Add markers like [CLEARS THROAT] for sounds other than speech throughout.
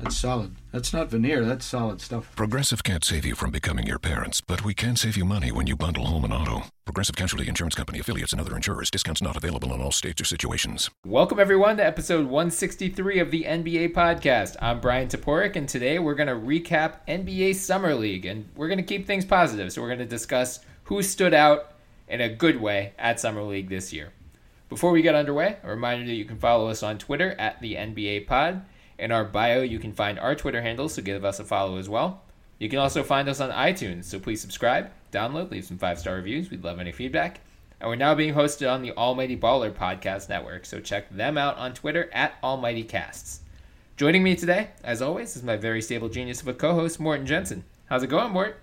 That's solid. That's not veneer. That's solid stuff. Progressive can't save you from becoming your parents, but we can save you money when you bundle home and auto. Progressive Casualty Insurance Company affiliates and other insurers. Discounts not available in all states or situations. Welcome, everyone, to episode 163 of the NBA podcast. I'm Bryan Toporek, and today we're going to recap NBA Summer League, and we're going to keep things positive. So, we're going to discuss who stood out in a good way at Summer League this year. Before we get underway, a reminder that you can follow us on Twitter at the NBA Pod. In our bio, you can find our Twitter handles, so give us a follow as well. You can also find us on iTunes, so please subscribe, download, leave some five star reviews. We'd love any feedback. And we're now being hosted on the Almighty Baller Podcast Network, so check them out on Twitter at Almighty Casts. Joining me today, as always, is my very stable genius of a co host, Morten Jensen. How's it going, Mort?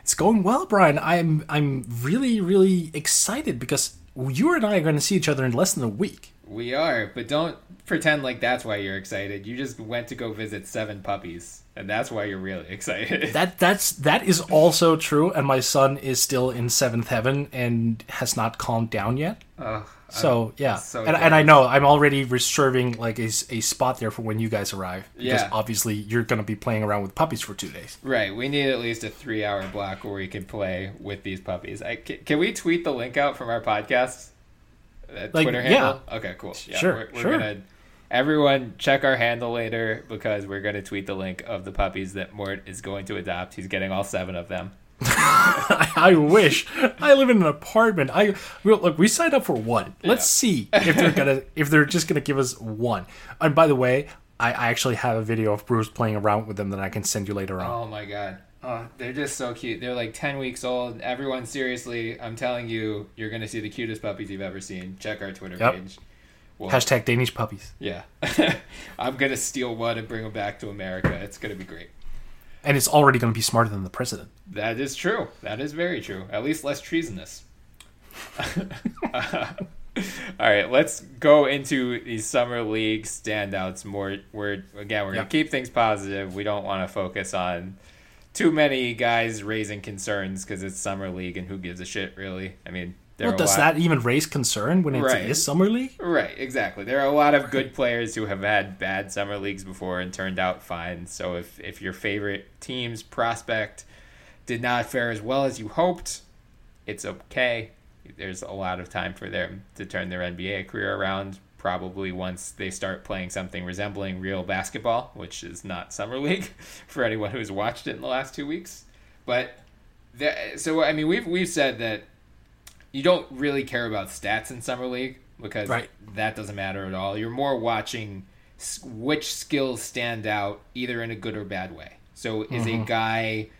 It's going well, Bryan. I'm I'm really really excited because you and I are going to see each other in less than a week. We are, but don't pretend like that's why you're excited. You just went to go visit seven puppies, and that's why you're really [LAUGHS] excited. That that's that is also true, and my son is still in seventh heaven and has not calmed down yet. Ugh, So yeah, so and, and I know I'm already reserving like a, a spot there for when you guys arrive because Yeah. obviously you're going to be playing around with puppies for two days. Right, we need at least a three-hour block where we can play with these puppies. I, can, can we tweet the link out from our podcast? Uh, like, Twitter yeah. handle? Okay, cool. Yeah, Sure, we're, we're sure. gonna everyone check our handle later because we're gonna tweet the link of the puppies that Mort is going to adopt. He's getting all seven of them. [LAUGHS] I wish I live in an apartment. I look. We signed up for one. Let's see if they're gonna [LAUGHS] if they're just gonna give us one. And by the way, I, I actually have a video of Bruce playing around with them that I can send you later on. Oh my god. Oh, they're just so cute. They're like 10 weeks old. Everyone, seriously, I'm telling you, you're going to see the cutest puppies you've ever seen. Check our Twitter Yep. page. Well, Hashtag Danish puppies. Yeah. [LAUGHS] I'm going to steal one and bring them back to America. It's going to be great. And it's already going to be smarter than the president. That is true. That is very true. At least less treasonous. [LAUGHS] All right, let's go into these summer league standouts more. We're again, we're Yeah. gonna keep things positive. We don't want to focus on too many guys raising concerns because it's summer league and who gives a shit, really. I mean, there Well, does lot- that even raise concern when it's Right. it is summer league? Right, exactly. There are a lot of good players who have had bad summer leagues before and turned out fine. So if if your favorite team's prospect did not fare as well as you hoped, it's okay. There's a lot of time for them to turn their NBA career around. Probably once they start playing something resembling real basketball, which is not summer league [LAUGHS] for anyone who's watched it in the last two weeks. But the, so I mean, we've we've said that you don't really care about stats in summer league because Right. that doesn't matter at all. You're more watching which skills stand out either in a good or bad way. So is a mm-hmm. guy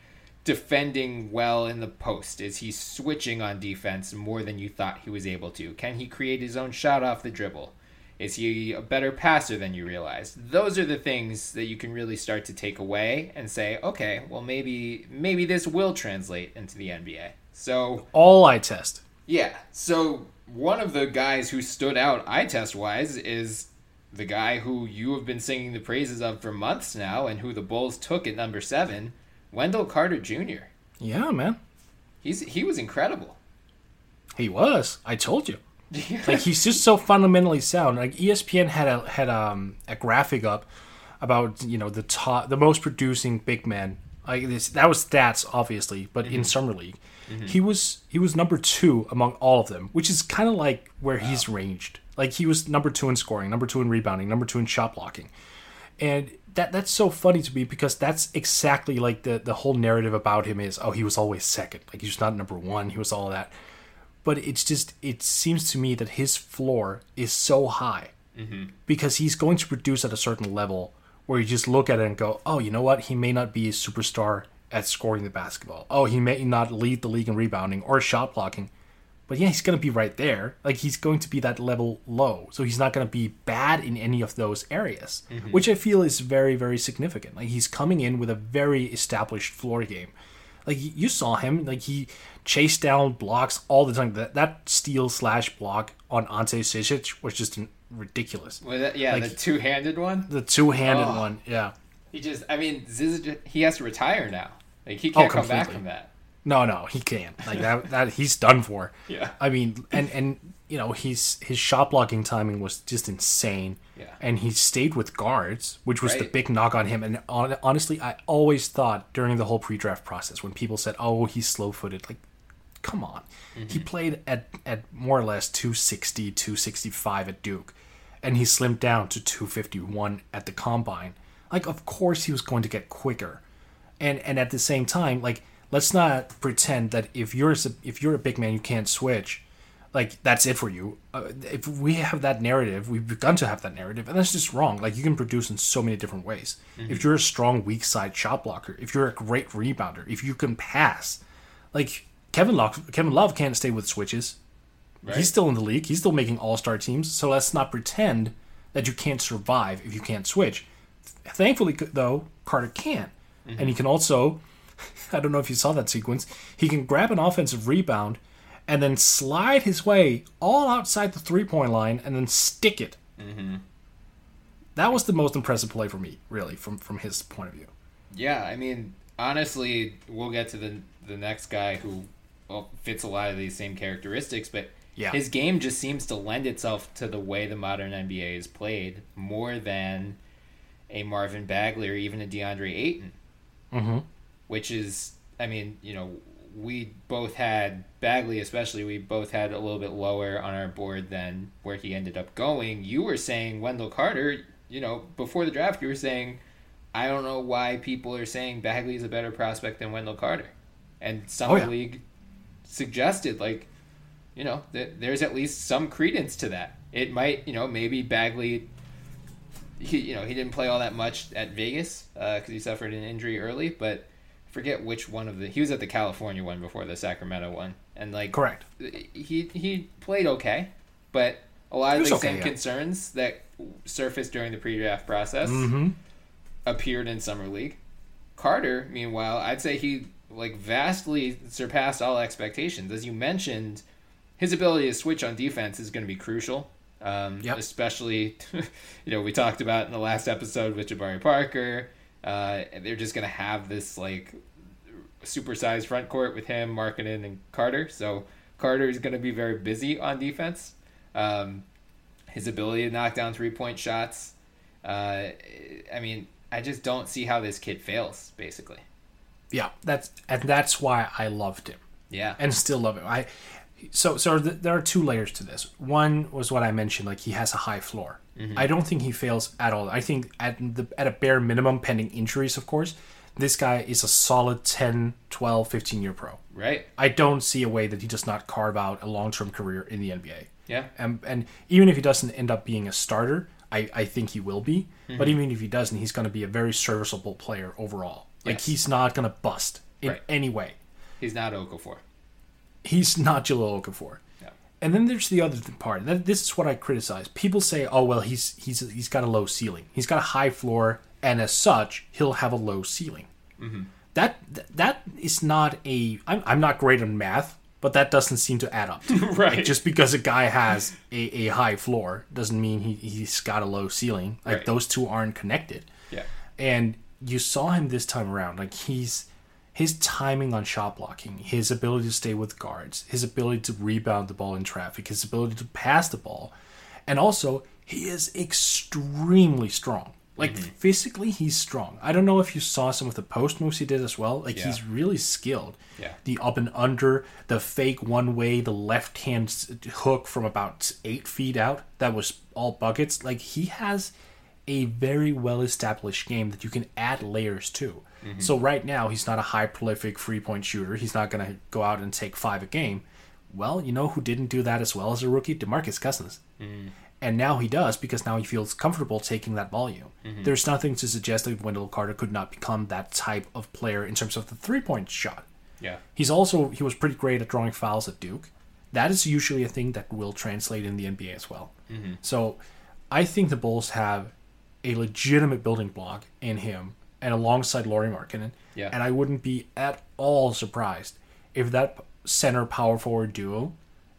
defending well in the post? Is he switching on defense more than you thought he was able to? Can he create his own shot off the dribble? Is he a better passer than you realized? Those are the things that you can really start to take away and say, okay, well maybe maybe this will translate into the NBA. So All eye test. yeah. So one of the guys who stood out eye test wise is the guy who you have been singing the praises of for months now and who the Bulls took at number seven, Wendell Carter Jr. Yeah, man. He's he was incredible. He was. I told you. [LAUGHS] like he's just so fundamentally sound. Like ESPN had a had um a graphic up about you know the top the most producing big man. Like this that was stats obviously, but in summer league, he was he was number two among all of them, which is kind of like where he's ranged. Like he was number two in scoring, number two in rebounding, number two in shot blocking, and that that's so funny to me because that's exactly like the the whole narrative about him is oh he was always second, like he was not number one, he was all that but it's just it seems to me that his floor is so high mm-hmm. because he's going to produce at a certain level where you just look at it and go, oh, you know what? He may not be a superstar at scoring the basketball. Oh, he may not lead the league in rebounding or shot blocking. But yeah, he's going to be right there. Like he's going to be that level low. So he's not going to be bad in any of those areas, mm-hmm. which I feel is very, very significant. Like he's coming in with a very established floor game. Like you saw him, like he chased down blocks all the time. That that steal slash block on Ante Zizic was just ridiculous. Well, that, yeah, Like- the two-handed one. The two handed Oh. one, yeah. He just, I mean, Zizic, he has to retire now. Like he oh, can't come back from that. No, no, he can't. Like that, that he's done for. [LAUGHS] Yeah. I mean, and and you know, he's his shot blocking timing was just insane. Yeah. And he stayed with guards, which was the big knock on him. And on, honestly, I always thought during the whole pre-draft process when people said, "Oh, he's slow-footed," like, come on, he Mm-hmm. played at at more or less 260, 265 at Duke, and he slimmed down to 251 at the combine. Like, of course, he was going to get quicker and and at the same time like let's not pretend that if you're a, if you're a big man you can't switch like that's it for you. Uh, if we have that narrative we've begun to have that narrative and that's just wrong. Like you can produce in so many different ways. If you're a strong weak side shot blocker if you're a great rebounder if you can pass like kevin love kevin love can't stay with switches. He's still in the league. He's still making all-star teams so let's not pretend that you can't survive if you can't switch. Thankfully though carter can and he can also [LAUGHS] i don't know if you saw that sequence he can grab an offensive rebound and then slide his way all outside the three-point line and then stick it that was the most impressive play for me really from from his point of view Yeah, I mean, honestly, we'll get to the the next guy who well, fits a lot of these same characteristics, but Yeah. his game just seems to lend itself to the way the modern NBA is played more than a Marvin Bagley or even a DeAndre Ayton. Mm-hmm. Which is, I mean, you know, we both had Bagley, especially. We both had a little bit lower on our board than where he ended up going. You were saying Wendell Carter. You know, before the draft, you were saying I don't know why people are saying Bagley is a better prospect than Wendell Carter. And some Oh, yeah. League suggested, like, you know, that there's at least some credence to that. It might, you know, maybe Bagley, he, you know, he didn't play all that much at Vegas uh, because he suffered an injury early, but forget which one of the. He was at the California one before the Sacramento one, and like, correct he he played okay, but a lot of the okay, same yeah. concerns that surfaced during the pre-draft process Mm-hmm. appeared in summer league. Carter, meanwhile, I'd say he like vastly surpassed all expectations. As you mentioned, his ability to switch on defense is going to be crucial. Um, Yep. Especially, [LAUGHS] you know, we talked about in the last episode with Jabari Parker. Uh, they're just going to have this like supersized front court with him, Markkanen, and Carter. So Carter is going to be very busy on defense. Um, his ability to knock down three point shots. Uh, I mean, I just don't see how this kid fails. Basically, yeah that's and that's why i loved him yeah, and still love him. I so so th- there are two layers to this. One was what I mentioned, like he has a high floor. Mm-hmm. I don't think he fails at all. I think at the at a bare minimum, pending injuries, of course, this guy is a solid 10, 12, 15 year pro. right, I don't see a way that he does not carve out a long term career in the NBA. yeah, And, and even if he doesn't end up being a starter, I, I think he will be. Mm-hmm. But even if he doesn't, he's going to be a very serviceable player overall. Like Yes. he's not going to bust in Right. any way he's not Okafor. he's not Jahlil Okafor. And then there's the other part. That this is what I criticize. People say, "Oh well, he's he's he's got a low ceiling. He's got a high floor, and as such, he'll have a low ceiling." Mm-hmm. That that is not a. I'm I'm not great on math, but that doesn't seem to add up. To me. [LAUGHS] Right. Like, just because a guy has a, a high floor doesn't mean he he's got a low ceiling. Like Right. those two aren't connected Yeah, and you saw him this time around like he's his timing on shot blocking his ability to stay with guards his ability to rebound the ball in traffic his ability to pass the ball and also he is extremely strong like mm-hmm. physically he's strong i don't know if you saw some of the post moves he did as well like Yeah. he's really skilled Yeah. the up and under the fake one way the left hand hook from about eight feet out that was all buckets like he has a very well established game that you can add layers to. Mm-hmm. So right now he's not a high prolific three point shooter. He's not going to go out and take five a game, Well, you know who didn't do that as well as a rookie? DeMarcus Cousins. Mm. And now he does because now he feels comfortable taking that volume. Mm-hmm. There's nothing to suggest that Wendell Carter could not become that type of player in terms of the three point shot. Yeah. He's also he was pretty great at drawing fouls at Duke. That is usually a thing that will translate in the NBA as well. Mm-hmm. So I think the Bulls have a legitimate building block in him and alongside Lauri Markkanen. Yeah. And I wouldn't be at all surprised if that center power forward duo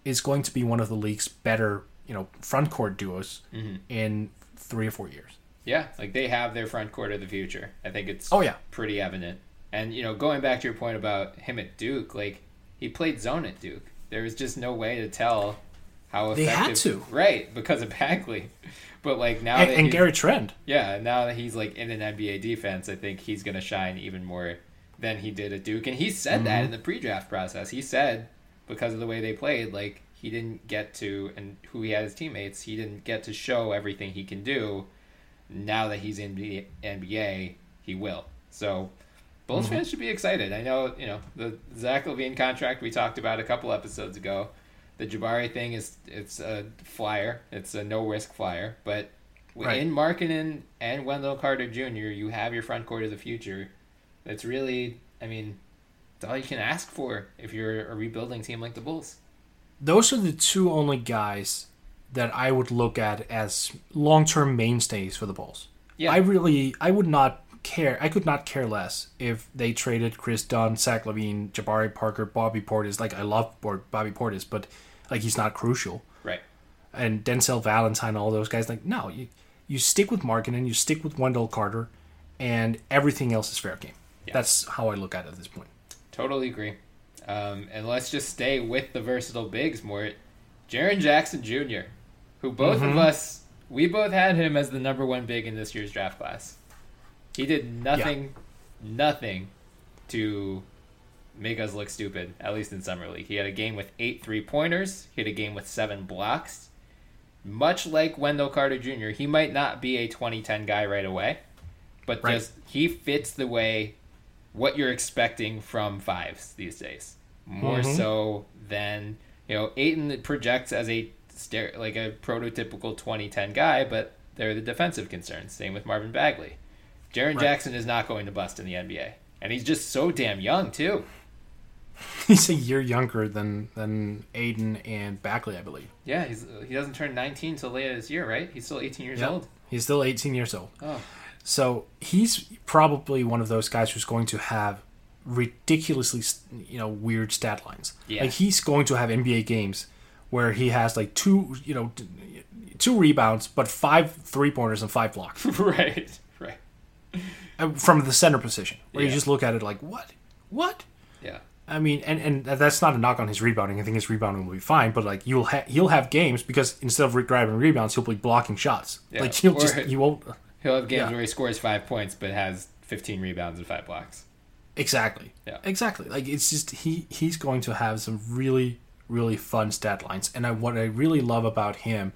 is going to be one of the league's better, you know, front court duos mm-hmm. in three or four years. Yeah, like they have their front court of the future. I think it's Oh, yeah. pretty evident. And you know, going back to your point about him at Duke, like he played zone at Duke. There was just no way to tell how They effective. had to. right? Because of Bagley. [LAUGHS] But like now And, and Gary Trent. yeah, now that he's like in an NBA defense, I think he's gonna shine even more than he did at Duke. And he said Mm-hmm. that in the pre-draft process. He said because of the way they played, like he didn't get to and who he had as teammates, he didn't get to show everything he can do. Now that he's in the NBA, he will. So Bulls Mm-hmm. fans should be excited. I know, you know, the Zach LaVine contract we talked about a couple episodes ago. The Jabari thing is it's a flyer. It's a no risk flyer, but Right. in Markkanen and Wendell Carter Jr., you have your front court of the future. That's really, I mean, it's all you can ask for if you're a rebuilding team like the Bulls. Those are the two only guys that I would look at as long term mainstays for the Bulls. Yeah. I really I would not care I could not care less if they traded Chris Dunn, Zach LaVine, Jabari Parker, Bobby Portis. Like I love Bobby Portis, but like he's not crucial. Right. And Denzel Valentine, all those guys, like no, you you stick with Markkanen, you stick with Wendell Carter, and everything else is fair game. Yeah. That's how I look at it at this point. Totally agree. Um, and let's just stay with the versatile bigs more. Jaren Jackson Jr., who both of us, we both had him as the number one big in this year's draft class. He did nothing, nothing to make us look stupid, at least in Summer League. He had a game with eight three pointers, he had a game with seven blocks. Much like Wendell Carter Jr., he might not be a 2010 guy right away, but Right. just he fits the way what you're expecting from fives these days. More mm-hmm. so than you know, Ayton projects as a like a prototypical 2010 guy, but they're the defensive concerns. Same with Marvin Bagley. Jaren Jackson is not going to bust in the NBA, and he's just so damn young too. [LAUGHS] He's a year younger than than Ayton and Bagley, I believe. Yeah, he's he doesn't turn 19 till later this year, right? He's still 18 years old. He's still 18 years old. Oh. So he's probably one of those guys who's going to have ridiculously, you know, weird stat lines. Yeah. Like he's going to have NBA games where he has like two, you know, two rebounds, but five three pointers and five blocks [LAUGHS] right, right. Uh, from the center position. Where you just look at it like, what, what? I mean, and, and that's not a knock on his rebounding. I think his rebounding will be fine, but like you'll ha- he'll have games because instead of grabbing rebounds, he'll be blocking shots. Yeah, Like [LAUGHS] he'll or- just he won't. He'll have games Yeah. where he scores five points but has 15 rebounds and five blocks. Exactly. Yeah. Exactly. Like it's just he he's going to have some really really fun stat lines, and I, what I really love about him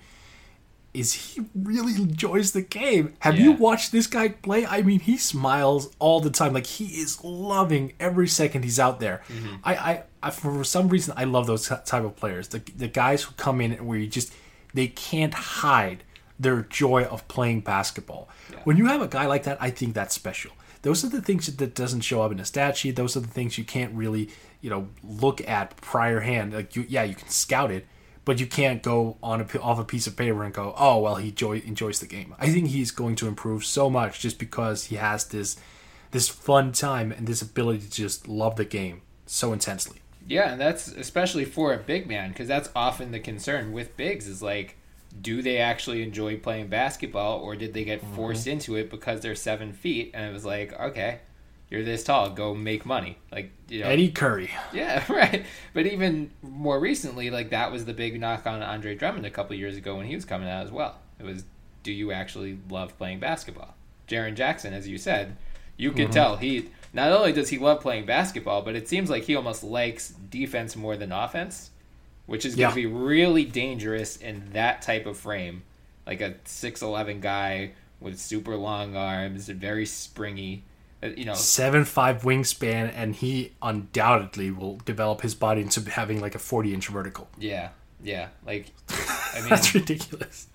is he really enjoys the game. Have you watched this guy play? I mean, he smiles all the time. Like he is loving every second he's out there. Mm-hmm. I, I, I for some reason I love those type of players. The the guys who come in where you just they can't hide their joy of playing basketball. When you have a guy like that, I think that's special. Those are the things that doesn't show up in a stat sheet. Those are the things you can't really, you know, look at prior hand. Like you, yeah, you can scout it, but you can't go on a, off a piece of paper and go, oh well, he joy, enjoys the game. I think he's going to improve so much just because he has this this fun time and this ability to just love the game so intensely. Yeah, and that's especially for a big man because that's often the concern with bigs is like, do they actually enjoy playing basketball or did they get mm-hmm. forced into it because they're seven feet and it was like, okay, you're this tall, go make money. Like, you know, Eddie Curry. Yeah, [LAUGHS] right. But even more recently, like that was the big knock on Andre Drummond a couple years ago when he was coming out as well. It was, do you actually love playing basketball? Jaren Jackson, as you said, you can mm-hmm. tell he not only does he love playing basketball, but it seems like he almost likes defense more than offense, which is going to be really dangerous in that type of frame, like a six eleven guy with super long arms, very springy. Uh, You know, seven five wingspan, and he undoubtedly will develop his body into having like a forty inch vertical. yeah, yeah. Like, I [LAUGHS] mean, That's ridiculous.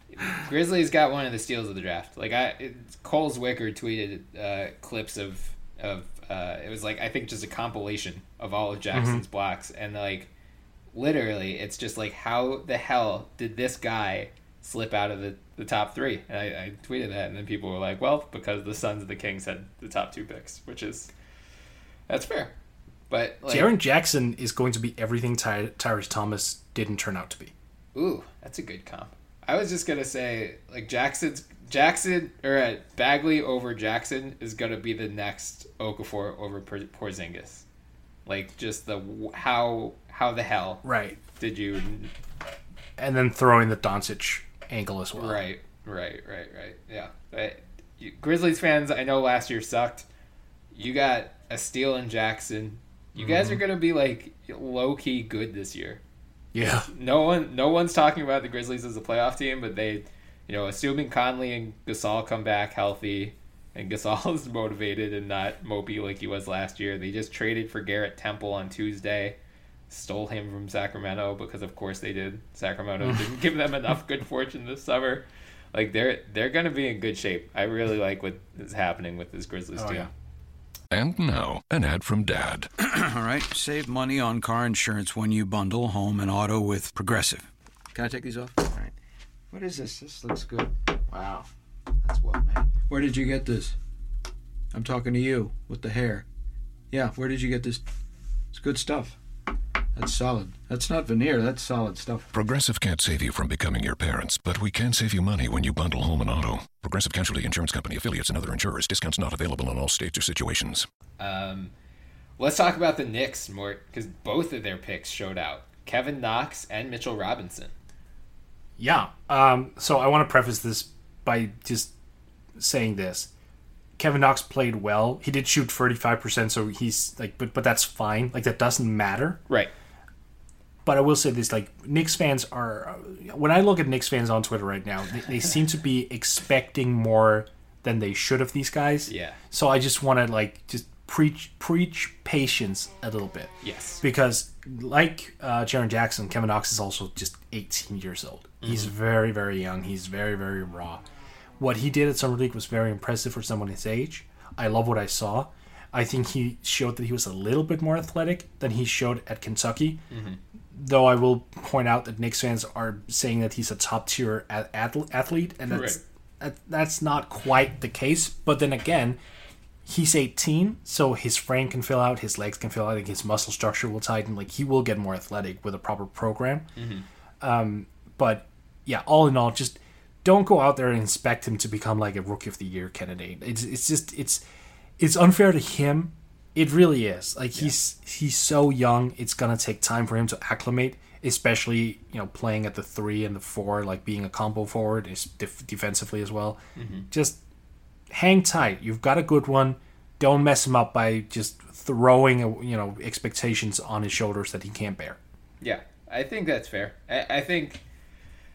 Grizzlies got one of the steals of the draft. Like I, it, Cole Zwicker tweeted uh, clips of of uh, it was like I think just a compilation of all of Jackson's blocks, and like literally, it's just like how the hell did this guy slip out of the, the top three? And I, I tweeted that, and then people were like, well, because the Suns of the Kings had the top two picks, which is that's fair. But like, Jaren Jackson is going to be everything Ty- Tyrus Thomas didn't turn out to be. Ooh, that's a good comp. I was just gonna say like Jackson's Jackson or uh, Bagley over Jackson is gonna be the next Okafor over Por- Porzingis. Like just the how how the hell Right. did you And then throwing the Doncic angle as well. right right right right yeah but you, Grizzlies fans I know last year sucked. You got a steal in Jackson. You guys mm-hmm. are gonna be like low key good this year. Yeah. no one no one's talking about the Grizzlies as a playoff team, but they, you know, assuming Conley and Gasol come back healthy, and Gasol [LAUGHS] is motivated and not mopey like he was last year. They just traded for Garrett Temple on Tuesday, stole him from Sacramento because of course they did. Sacramento [LAUGHS] didn't give them enough good fortune this summer. Like they're they're gonna be in good shape. I really like what is happening with this Grizzlies Oh, team. yeah. And now, an ad from Dad. [CLEARS THROAT] All right, save money on car insurance when you bundle home and auto with Progressive. Can I take these off? All right. What is this? This looks good. Wow, that's well made. Where did you get this? I'm talking to you with the hair. Yeah, where did you get this? It's good stuff. That's solid. That's not veneer. That's solid stuff. Progressive can't save you from becoming your parents, but we can save you money when you bundle home and auto. Progressive Casualty Insurance Company affiliates and other insurers. Discounts not available in all states or situations. Um, let's talk about the Knicks more because both of their picks showed out. Kevin Knox and Mitchell Robinson. Yeah. Um, so I want to preface this by just saying this. Kevin Knox played well. He did shoot 35%, so he's like but but that's fine. Like that doesn't matter. Right. But I will say this like Knicks fans are when I look at Knicks fans on Twitter right now, they, they seem to be expecting more than they should of these guys. Yeah. So I just want to like just preach preach patience a little bit. Yes. Because like uh, Jaren Jackson, Kevin Knox is also just 18 years old. He's very very young. He's very very raw. What he did at summer league was very impressive for someone his age. I love what I saw. I think he showed that he was a little bit more athletic than he showed at Kentucky. Though I will point out that Knicks fans are saying that he's a top tier athlete, and that's Right. that, that's not quite the case. But then again, he's 18, so his frame can fill out, his legs can fill out, like his muscle structure will tighten. Like he will get more athletic with a proper program. Um, but yeah, all in all, just don't go out there and expect him to become like a rookie of the year candidate. It's it's just it's it's unfair to him. It really is. Like he's he's so young. It's gonna take time for him to acclimate, especially you know playing at the three and the four, like being a combo forward, is def- defensively as well. Mm-hmm. Just hang tight. You've got a good one. Don't mess him up by just throwing uh, you know expectations on his shoulders that he can't bear. Yeah, I think that's fair. I, I think,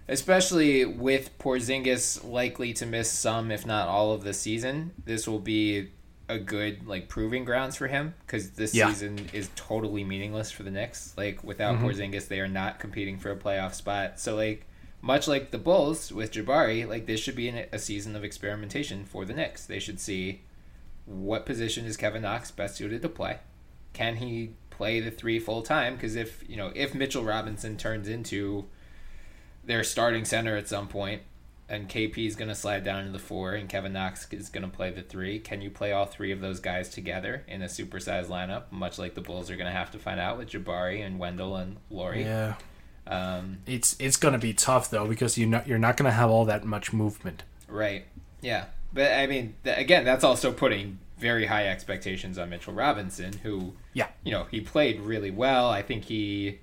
especially with Porzingis likely to miss some, if not all, of the season, this will be a good like proving grounds for him because this Yeah. season is totally meaningless for the Knicks. Like without mm-hmm. Porzingis, they are not competing for a playoff spot. So like. Much like the Bulls with Jabari, like this should be an, a season of experimentation for the Knicks. They should see what position is Kevin Knox best suited to play. Can he play the three full time? Because if you know if Mitchell Robinson turns into their starting center at some point, and KP is going to slide down to the four, and Kevin Knox is going to play the three, can you play all three of those guys together in a supersized lineup? Much like the Bulls are going to have to find out with Jabari and Wendell and Lauri. Yeah. Um, It's it's gonna be tough though because you not you're not gonna have all that much movement. Right. Yeah. But I mean, th- again, that's also putting very high expectations on Mitchell Robinson, who, Yeah. you know, he played really well. I think he,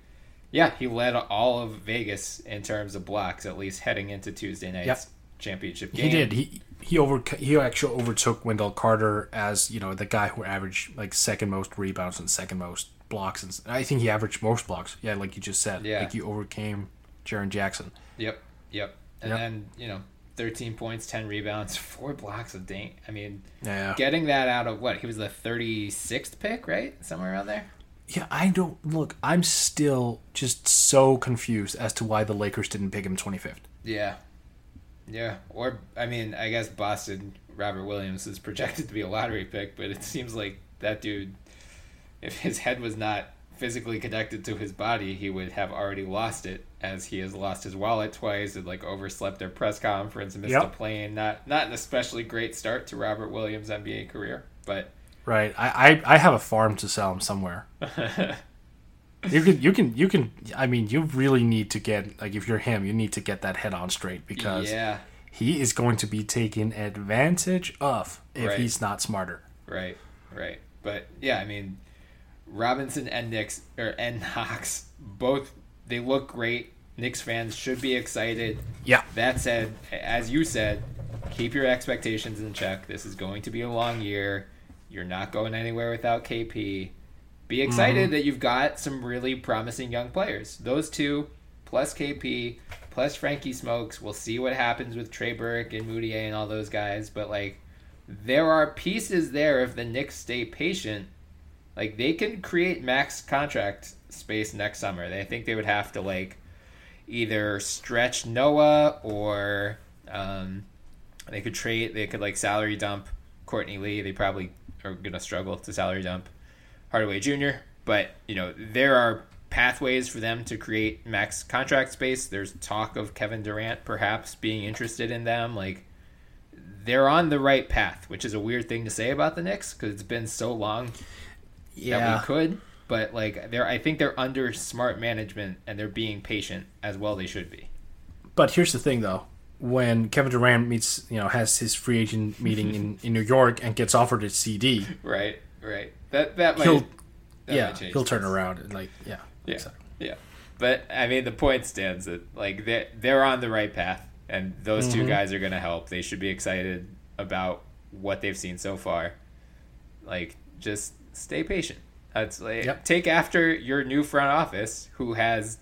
yeah, he led all of Vegas in terms of blocks, at least heading into Tuesday night's Yep. championship game. He did. He he over he actually overtook Wendell Carter as you know the guy who averaged like second most rebounds and second most blocks, and I think he averaged most blocks. Yeah, like you just said. Yeah. Like you overcame Jaren Jackson. Yep. Yep. And Yep. then, you know, 13 points, 10 rebounds, [LAUGHS] four blocks of Dane. I mean, Yeah. getting that out of what? He was the 36th pick, right? Somewhere around there? Yeah, I don't look. I'm still just so confused as to why the Lakers didn't pick him 25th. Yeah. Yeah. Or, I mean, I guess Boston, Robert Williams is projected to be a lottery pick, but it seems like that dude, if his head was not physically connected to his body, he would have already lost it, as he has lost his wallet twice and like overslept their press conference and missed Yep. a plane. Not not an especially great start to Robert Williams' NBA career, but Right. I, I, I have a farm to sell him somewhere. [LAUGHS] you can you can you can. I mean, you really need to get like if you're him, you need to get that head on straight because yeah, he is going to be taken advantage of if Right. he's not smarter. Right, right. But yeah, I mean, Robinson and Knicks or and [LAUGHS] Knox both they look great. Knicks fans should be excited. Yeah. That said, as you said, keep your expectations in check. This is going to be a long year. You're not going anywhere without KP. Be excited that you've got some really promising young players. Those two, plus KP, plus Frankie Smokes. We'll see what happens with Trey Burke and Mudiay and all those guys. But like, there are pieces there if the Knicks stay patient. Like they can create max contract space next summer. They think they would have to like either stretch Noah or um, they could trade. They could like salary dump Courtney Lee. They probably are gonna struggle to salary dump Hardaway Jr. But you know there are pathways for them to create max contract space. There's talk of Kevin Durant perhaps being interested in them. Like they're on the right path, which is a weird thing to say about the Knicks because it's been so long that we could. But like they're, I think they're under smart management and they're being patient as well. They should be. But here's the thing, though. When Kevin Durant meets, you know, has his free agent meeting in, [LAUGHS] in New York and gets offered a CD, Right, right. That that might. he'll, that yeah, might change he'll turn around and like, yeah, Yeah, exactly. yeah. But I mean, the point stands that like they they're on the right path, and those Mm-hmm. two guys are going to help. They should be excited about what they've seen so far. Like, just stay patient. That's like Yep. take after your new front office, who has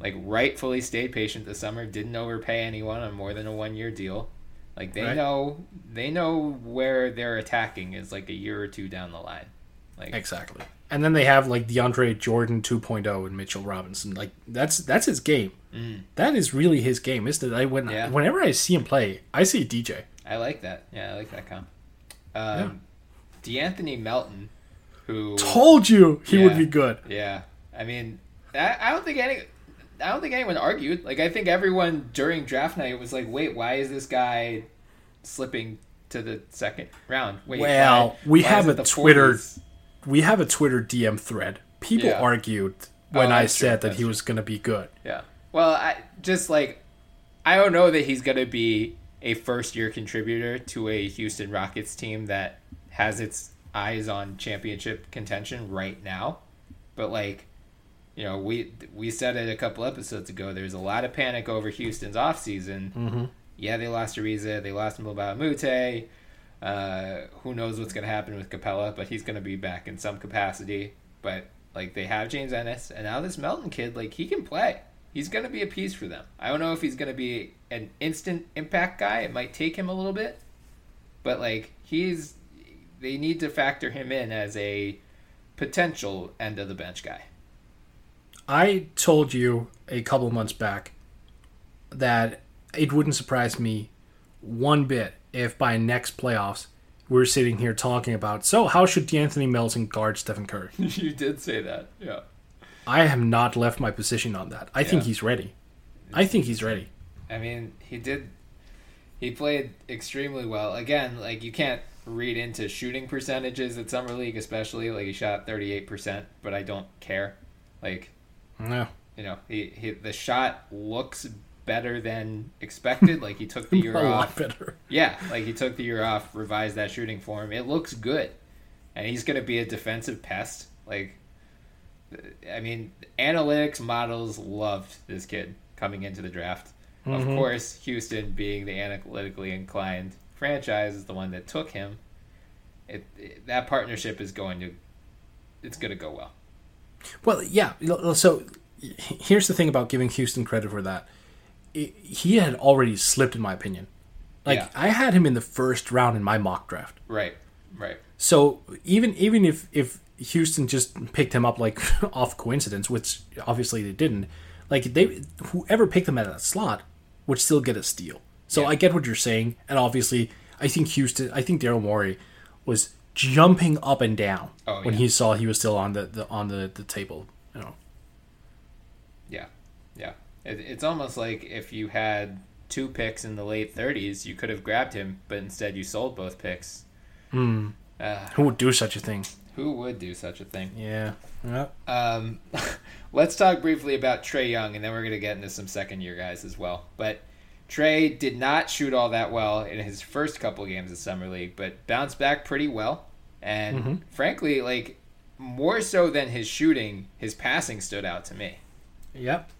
like rightfully stayed patient this summer. Didn't overpay anyone on more than a one year deal. Like they Right. know they know where they're attacking is like a year or two down the line. Like Exactly. And then they have like DeAndre Jordan 2.0 and Mitchell Robinson. Like that's that's his game. That is really his game, isn't it? I when Yeah. whenever I see him play, I see DJ. I like that. Yeah, I like that comp. Um, De'Anthony Melton, who Told you he would be good. yeah, I mean, I, I don't think any, I don't think anyone argued. Like, I think everyone during draft night was like, "Wait, why is this guy slipping to the second round?" Wait, Well, why- we why have a Twitter 40s? We have a Twitter DM thread. People Yeah. argued when Oh, I that's true, said that he true. was going to be good. Yeah. Well, I just like I don't know that he's going to be a first year contributor to a Houston Rockets team that has its eyes on championship contention right now. But like, you know, we we said it a couple episodes ago. There's a lot of panic over Houston's offseason. Mm-hmm. Yeah, they lost Ariza. They lost Mbah a Moute. Uh, who knows what's going to happen with Capela, but he's going to be back in some capacity. But like they have James Ennis, and now this Melton kid, like he can play. He's going to be a piece for them. I don't know if he's going to be an instant impact guy. It might take him a little bit, but like he's, they need to factor him in as a potential end of the bench guy. I told you a couple months back that it wouldn't surprise me one bit if by next playoffs we're sitting here talking about so how should De'Anthony Melton guard Stephen Curry? [LAUGHS] you did say that, yeah. I have not left my position on that. I think he's ready. I think he's ready. I mean, he did. He played extremely well. Again, like you can't read into shooting percentages at summer league, especially like he shot thirty eight percent, but I don't care. Like No. you know, he, he the shot looks better than expected. like he took the [LAUGHS] year A lot off. better. Yeah, like he took the year off, revised that shooting form. It looks good, and he's going to be a defensive pest. Like, I mean, analytics models loved this kid coming into the draft. Of mm-hmm. course, Houston, being the analytically inclined franchise, is the one that took him. It, it- that partnership is going to, it's going to go well. Well, yeah. So here's the thing about giving Houston credit for that. He had already slipped, in my opinion. Like Yeah. I had him in the first round in my mock draft. Right. Right. So even even if if Houston just picked him up like [LAUGHS] off coincidence, which obviously they didn't, like they whoever picked him at that slot would still get a steal. So Yeah. I get what you're saying, and obviously I think Houston, I think Daryl Morey was jumping up and down Oh, when yeah. he saw he was still on the, the on the, the table. You know, Yeah, yeah. It, it's almost like if you had two picks in the late 30s, you could have grabbed him, but instead you sold both picks. who would do such a thing? Who would do such a thing? Yeah, yeah. Um, [LAUGHS] let's talk briefly about Trae Young, and then we're going to get into some second year guys as well. But Trae did not shoot all that well in his first couple games of Summer League, but bounced back pretty well. And mm-hmm. frankly, like more so than his shooting, his passing stood out to me. Yep.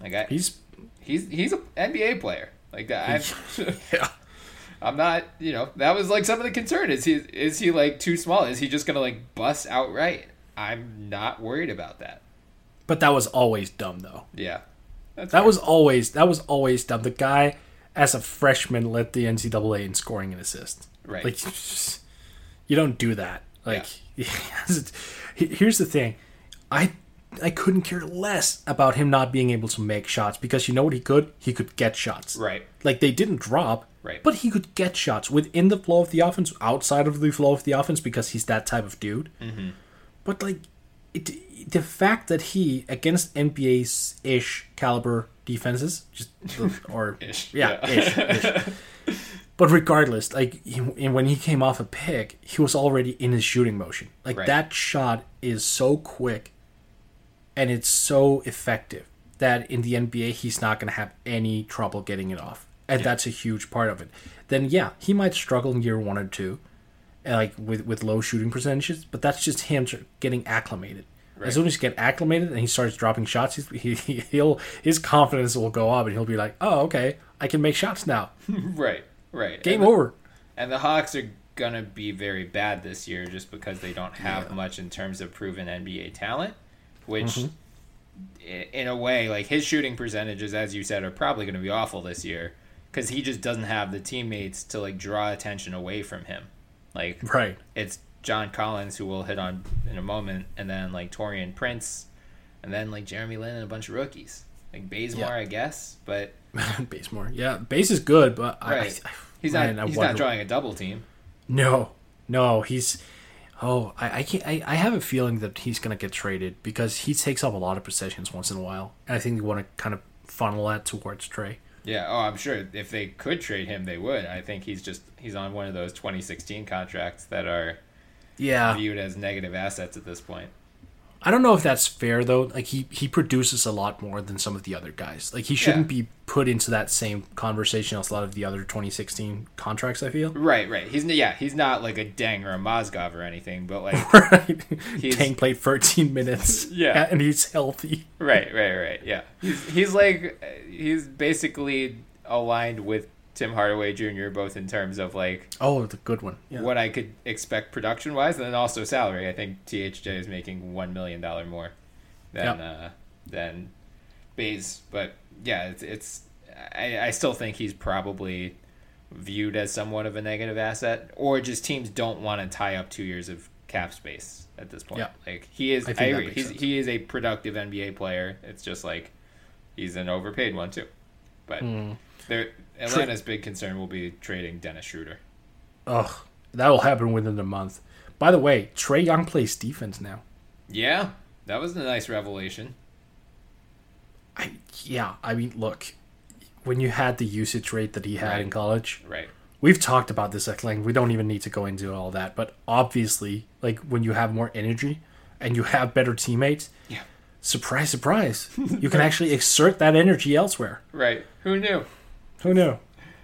Like I, He's he's he's an NBA player. Like that. [LAUGHS] I've, yeah. I'm not. You know, that was like some of the concern. Is he is he like too small? Is he just gonna like bust outright? I'm not worried about that. But that was always dumb though. Yeah, That fair. was always that was always dumb. The guy as a freshman led the NCAA in scoring and assists. Right. Like [LAUGHS] you don't do that. Like [LAUGHS] here's the thing. I I couldn't care less about him not being able to make shots because you know what he could? He could get shots. right. Like they didn't drop. Right. But he could get shots within the flow of the offense, outside of the flow of the offense because he's that type of dude. Mm-hmm. But like it, the fact that he against NBA's ish caliber defenses, just [LAUGHS] or Ish, yeah, yeah. ish, ish. [LAUGHS] But regardless, like he, when he came off a pick, he was already in his shooting motion. Like Right. that shot is so quick, and it's so effective that in the NBA he's not going to have any trouble getting it off, and that's a huge part of it. Then yeah, he might struggle in year one or two, uh, like with with low shooting percentages, but that's just him getting acclimated. As soon as he get acclimated and he starts dropping shots, he- he'll his confidence will go up, and he'll be like, "Oh, okay, I can make shots now. [LAUGHS] Right. Right. Game and the, over." And the Hawks are gonna be very bad this year just because they don't have much in terms of proven NBA talent, which. Mm-hmm. In a way, like his shooting percentages, as you said, are probably going to be awful this year because he just doesn't have the teammates to like draw attention away from him. Like Right. it's John Collins who we'll hit on in a moment, and then like Taurean Prince, and then like Jeremy Lin and a bunch of rookies, like Bazemore, Yeah. I guess. But [LAUGHS] Bazemore. Yeah, base is good, but right, I, I, he's man, not I he's wonder- not drawing a double team. No, no, he's. Oh, I, I can't. I, I have a feeling that he's gonna get traded because he takes up a lot of possessions once in a while, and I think they want to kind of funnel that towards Trae. Yeah, oh, I'm sure if they could trade him, they would. I think he's just he's on one of those 2016 contracts that are Yeah, viewed as negative assets at this point. I don't know if that's fair though. Like he he produces a lot more than some of the other guys. Like he shouldn't Yeah. be put into that same conversation as a lot of the other 2016 contracts. I feel. Right, right. He's yeah, he's not like a Deng or a Mozgov or anything, but like [LAUGHS] right. He's- Tank played 13 minutes. [LAUGHS] Yeah. [LAUGHS] and he's healthy. right, right, right. Yeah, he's he's like he's basically aligned with Tim Hardaway Jr. both in terms of like Oh, the good one. Yeah. what I could expect production wise, and then also salary. I think THJ is making one million dollar more than Yep. uh, than Baze, but yeah, it's, it's I, I still think he's probably viewed as somewhat of a negative asset, or just teams don't want to tie up two years of cap space at this point. Yeah. Like he is, I I, agree. He's sense. he is a productive NBA player. It's just like he's an overpaid one too. But Hmm. there, Atlanta's big concern will be trading Dennis Schroeder. Ugh, that will happen within a month. By the way, Trae Young plays defense now. Yeah, that was a nice revelation. I yeah, I mean, look, when you had the usage rate that he had in college, Right. we've talked about this at length. We don't even need to go into all that, but obviously, like when you have more energy and you have better teammates, Yeah. surprise, surprise, [LAUGHS] you can actually exert that energy elsewhere. Right. Who knew? Who knew?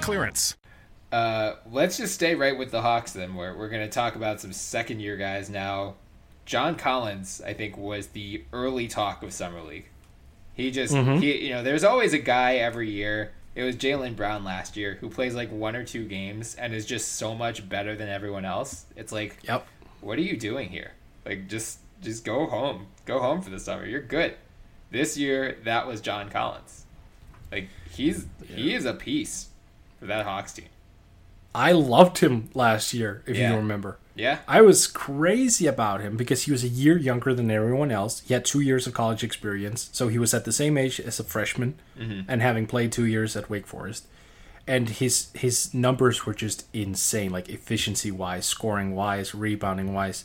clearance. Uh, let's just stay right with the Hawks then. We're, we're going to talk about some second year guys now. John Collins, I think, was the early talk of Summer League. He just, he, you know, there's always a guy every year. It was Jaylen Brown last year who plays like one or two games and is just so much better than everyone else. It's like, Yep. what are you doing here? Like, just, just go home. Go home for the summer. You're good. This year, that was John Collins. Like, he's, he is a piece for that Hawks team. I loved him last year, if Yeah. you remember. Yeah. I was crazy about him because he was a year younger than everyone else. He had two years of college experience, so he was at the same age as a freshman, mm-hmm. and having played two years at Wake Forest, and his his numbers were just insane, like efficiency wise, scoring wise, rebounding wise,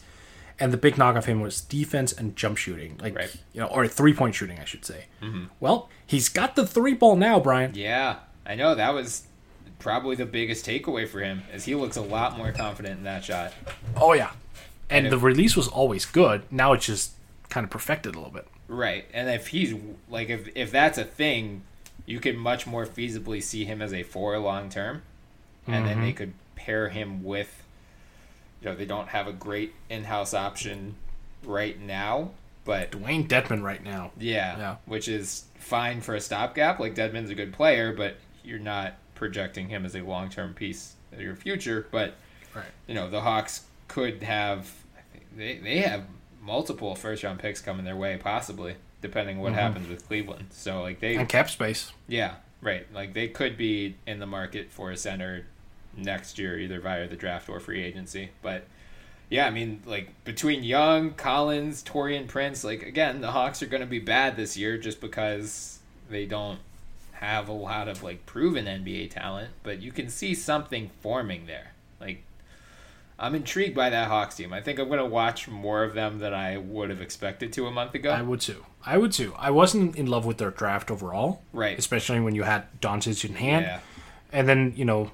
and the big knock of him was defense and jump shooting, like Right. you know, or three point shooting, I should say. Mm-hmm. Well, he's got the three ball now, Brian. Yeah, I know that was probably the biggest takeaway for him, is he looks a lot more confident in that shot. Oh yeah, and And the if- release was always good. Now it's just kind of perfected a little bit. Right, and if he's like, if if that's a thing, you could much more feasibly see him as a four long term, and then they mm-hmm. could pair him with, you know, they don't have a great in house option right now, but Dewayne Dedmon right now. yeah, Yeah. which is fine for a stopgap. Like Dedmon's a good player, but you're not projecting him as a long term piece of your future. But Right. you know, the Hawks could have they they have multiple first round picks coming their way, possibly depending what mm-hmm. happens with Cleveland. So like they And cap space. yeah right like they could be in the market for a center next year either via the draft or free agency. But yeah, I mean like between Young, Collins, Taurean Prince, like again the Hawks are going to be bad this year just because they don't have a lot of like proven NBA talent, but you can see something forming there. Like I'm intrigued by that Hawks team. I think I'm going to watch more of them than I would have expected to a month ago. I would too. I would too. I wasn't in love with their draft overall. Right. Especially when you had Doncic in hand. yeah. And then, you know,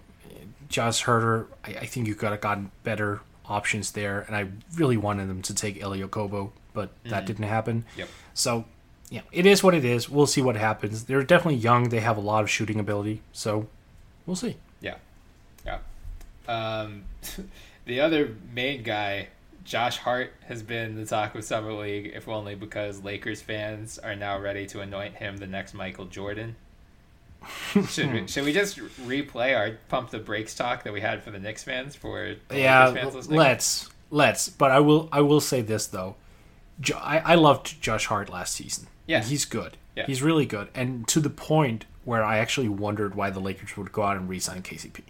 Josh Huerter, I, I think you could have gotten better options there. And I really wanted them to take Elie Okobo, but that mm-hmm. didn't happen. Yep. So, yeah, it is what it is. We'll see what happens. They're definitely young. They have a lot of shooting ability. So, we'll see. Yeah, yeah. Um, [LAUGHS] the other main guy, Josh Hart, has been the talk of summer league, if only because Lakers fans are now ready to anoint him the next Michael Jordan. [LAUGHS] should we, should we just replay our pump the brakes talk that we had for the Knicks fans for the yeah, Lakers fans let's let's. But I will I will say this though, I I loved Josh Hart last season. Yeah. he's good. Yeah. he's really good, and to the point where I actually wondered why the Lakers would go out and re-sign KCP.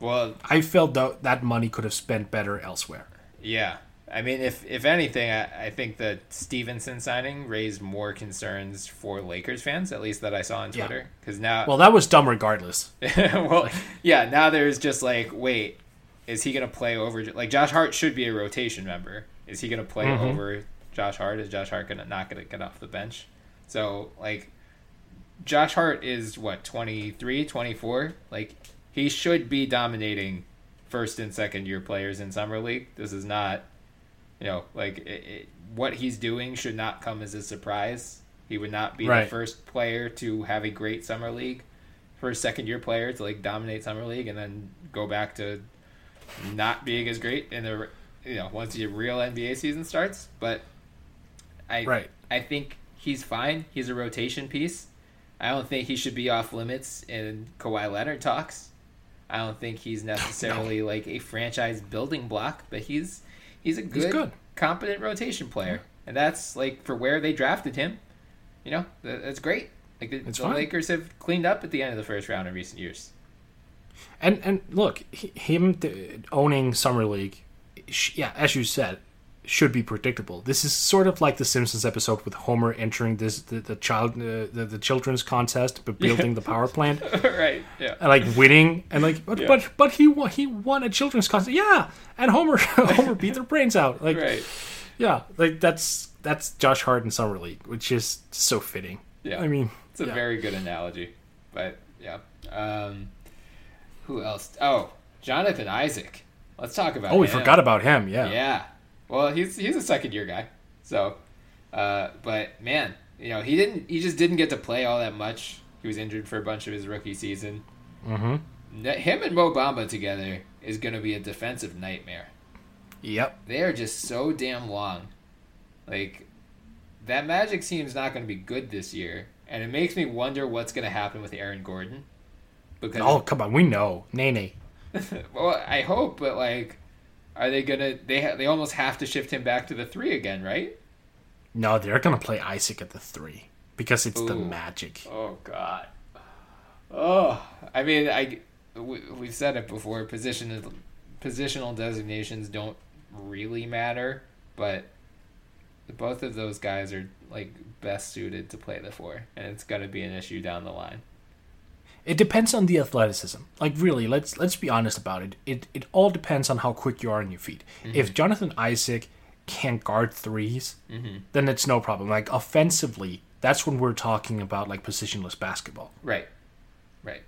Well, I felt though that money could have spent better elsewhere. Yeah. I mean, if if anything, I, I think the Stephenson signing raised more concerns for Lakers fans, at least that I saw on Twitter. Because now, Well, that was dumb regardless. [LAUGHS] well, yeah, now there's just like, wait, is he going to play over? Like, Josh Hart should be a rotation member. Is he going to play Mm-hmm. over Josh Hart? Is Josh Hart gonna not to get off the bench? So, like, Josh Hart is what 23, 24. Like, he should be dominating first and second year players in summer league. This is not, you know, like it, it, what he's doing should not come as a surprise. He would not be Right. the first player to have a great summer league for a second year player to like dominate summer league and then go back to not being as great in the you know once the real NBA season starts. But I Right. I think he's fine. He's a rotation piece. I don't think he should be off limits in Kawhi Leonard talks. I don't think he's [LAUGHS] necessarily like a franchise building block, but he's he's a good, good. competent rotation player, and that's like for where they drafted him. You know, that's great. Like the, the. Lakers have cleaned up at the end of the first round in recent years. And and look, him owning summer league, yeah, as you said, should be predictable. This is sort of like the Simpsons episode with Homer entering this the, the child uh, the, the children's contest, but building the power plant [LAUGHS] right. Yeah. and like winning and like but Yeah. but but he won he won a children's contest. Yeah, and Homer [LAUGHS] Homer beat their brains out. Like Right. yeah, like that's that's Josh Hart in summer league, which is so fitting. Yeah. I mean, It's a yeah. very good analogy. But yeah. Um, who else? Oh, Jonathan Isaac. Let's talk about oh, we him. forgot about him. Yeah. Yeah. Well, he's he's a second year guy. So, uh, but man, you know, he didn't he just didn't get to play all that much. He was injured for a bunch of his rookie season. Mm-hmm. Him and Mo Bamba together is going to be a defensive nightmare. Yep. They are just so damn long. Like that Magic team's not going to be good this year, and it makes me wonder what's going to happen with Aaron Gordon. Because Oh, come on. We know. Nene. [LAUGHS] well, I hope, but like, are they gonna? They ha- they almost have to shift him back to the three again, right? No, they're going to play Isaac at the three because it's the magic. Oh God. Oh, I mean, I we, we've said it before. Position positional designations don't really matter, but both of those guys are like best suited to play the four, and it's gonna be an issue down the line. It depends on the athleticism. Like really, let's let's be honest about it. It it all depends on how quick you are on your feet. Mm-hmm. If Jonathan Isaac can't guard 3s mm-hmm. then it's no problem. Like offensively, that's when we're talking about like positionless basketball. Right. Right.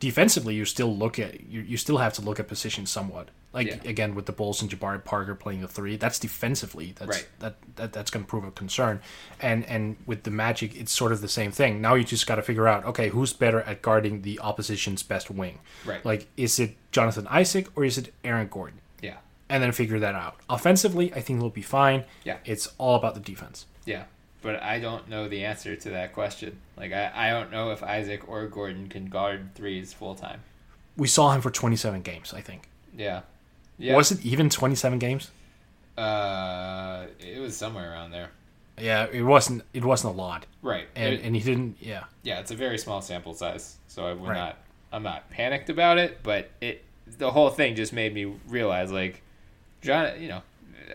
Defensively, you still look at you, you still have to look at position somewhat. Like Yeah. again with the Bulls and Jabari Parker playing the three, that's defensively that's Right. that, that that's going to prove a concern. And and with the Magic, it's sort of the same thing. Now you just got to figure out okay, who's better at guarding the opposition's best wing? Right. Like is it Jonathan Isaac or is it Aaron Gordon? Yeah. And then figure that out. Offensively, I think he'll be fine. Yeah. It's all about the defense. Yeah. But I don't know the answer to that question. Like I, I don't know if Isaac or Gordon can guard threes full time. We saw him for 27 games, I think. Yeah. Yeah. Was it even 27 games? Uh, it was somewhere around there. Yeah, it wasn't. It wasn't a lot, Right. and It- and he didn't. Yeah, yeah, it's a very small sample size, so I would Right. not. I'm not panicked about it, but it the whole thing just made me realize, like, John. You know,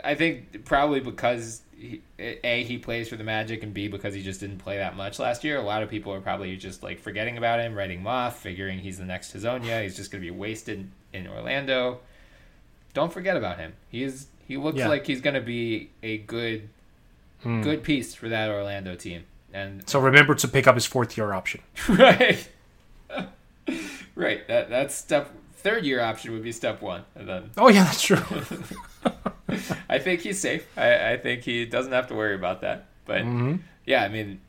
I think probably because he, a he plays for the Magic, and b because he just didn't play that much last year. A lot of people are probably just like forgetting about him, writing him off, figuring he's the next Hezonja. He's just going to be wasted in Orlando. Don't forget about him. He's he looks Yeah. like he's going to be a good hmm. good piece for that Orlando team. And So remember to pick up his fourth year option. [LAUGHS] right [LAUGHS] right that that's step third year option would be step one and then Oh yeah, that's true. [LAUGHS] i think he's safe i, I think he doesn't have to worry about that but mm-hmm. yeah i mean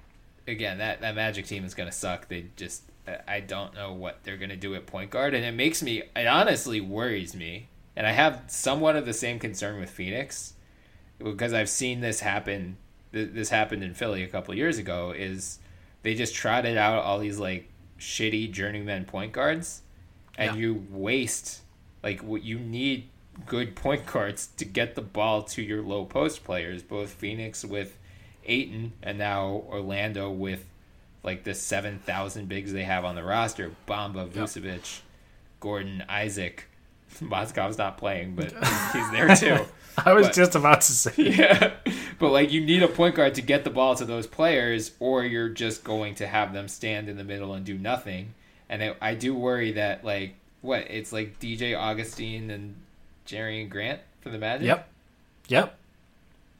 again that, that magic team is going to suck they just I- i don't know what they're going to do at point guard and it makes me it honestly worries me and i have somewhat of the same concern with phoenix because i've seen this happen this happened in philly a couple years ago is they just trotted out all these like shitty journeyman point guards and Yeah. you waste like what you need good point guards to get the ball to your low post players both phoenix with Ayton and now orlando with like the 7000 bigs they have on the roster. Bamba vucevic gordon isaac Mozgov's not playing but [LAUGHS] he's there too [LAUGHS] I was But- just about to say. [LAUGHS] yeah. But like you need a point guard to get the ball to those players, or you're just going to have them stand in the middle and do nothing. And I, I do worry that like what it's like DJ Augustin and Jerian Grant for the Magic. Yep, yep.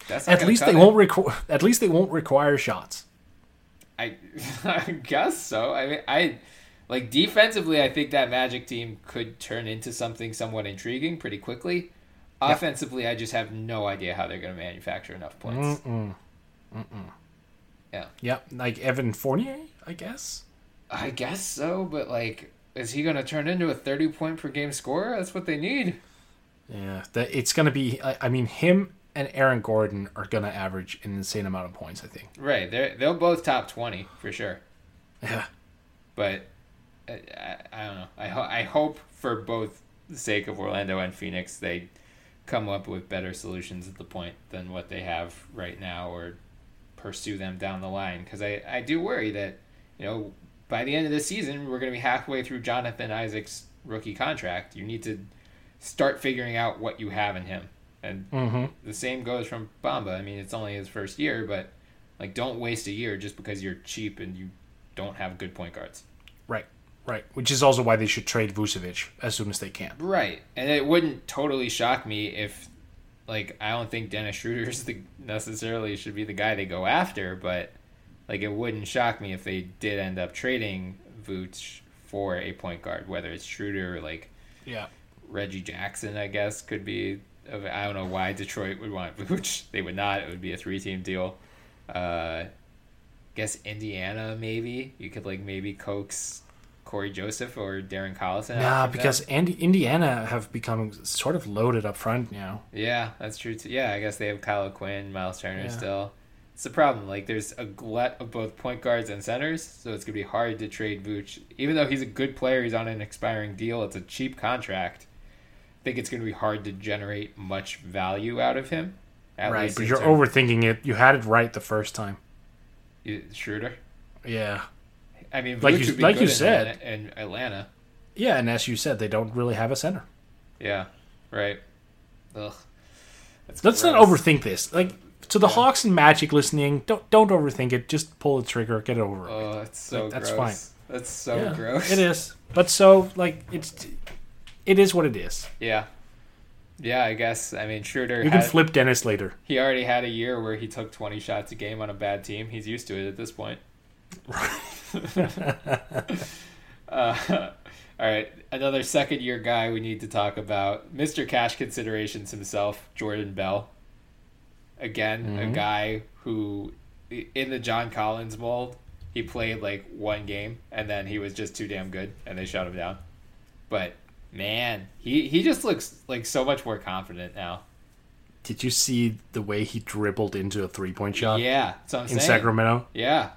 That's At least they it. won't requ- At least they won't require shots. I I guess so. I mean, I like defensively. I think that Magic team could turn into something somewhat intriguing pretty quickly. Offensively, I just have no idea how they're going to manufacture enough points. Yeah. Yep, like Evan Fournier, I guess. I guess so, but like, is he going to turn into a 30 point per game scorer? That's what they need. Yeah, that it's gonna be. I, I mean, him and Aaron Gordon are gonna average an insane amount of points. I think. Right. They're, they'll both top 20 for sure. Yeah. But I, I, I don't know. I, ho- I hope for both the sake of Orlando and Phoenix, they come up with better solutions at the point than what they have right now or pursue them down the line. Because I, I do worry that, you know, by the end of the season, we're going to be halfway through Jonathan Isaac's rookie contract. You need to start figuring out what you have in him. And mm-hmm. the same goes from Bamba. I mean, it's only his first year, but like, don't waste a year just because you're cheap and you don't have good point guards. Right. Right. Which is also why they should trade Vucevic as soon as they can. Right, and it wouldn't totally shock me if, like, I don't think Dennis Schroeder's the necessarily should be the guy they go after, but like, it wouldn't shock me if they did end up trading Vooch for a point guard, whether it's Schroeder or like Yeah. Reggie Jackson, I guess could be. of- I don't know why Detroit would want [LAUGHS] Vooch. They would not. It would be a three-team deal. Uh, guess Indiana maybe you could like maybe coax Cory Joseph or Darren Collison. Nah, after that. because Indi- Indiana have become sort of loaded up front now. Yeah, that's true too. Yeah, I guess they have Kyle O'Quinn, Myles Turner Yeah. still. It's the problem. Like, there's a glut of both point guards and centers, so it's gonna be hard to trade Vooch. Even though he's a good player, he's on an expiring deal. It's a cheap contract. I think it's gonna be hard to generate much value out of him. At right, but you're term- overthinking it. You had it right the first time. Schroeder. Yeah. I mean, Like you- like you said. Atlanta- in Atlanta. Yeah, and as you said, they don't really have a center. Yeah, right. Ugh. That's Let's not overthink this. Like to the Hawks and Magic listening, don't don't overthink it. Just pull the trigger, get it over. with. Oh, it's so Like, that's gross. That's so Yeah, gross. It is, but so like it's it is what it is. Yeah. Yeah, I guess. I mean, Schroeder. You can had- flip Dennis later. He already had a year where he took 20 shots a game on a bad team. He's used to it at this point. [LAUGHS] uh, all right, another second year guy we need to talk about. Mr. Cash Considerations himself, Jordan Bell. Again, a guy who, in the John Collins mold, he played like one game and then he was just too damn good and they shut him down. But man, he, he just looks like so much more confident now. Did you see the way he dribbled into a three point shot Yeah, that's what I'm in saying. Sacramento? Yeah,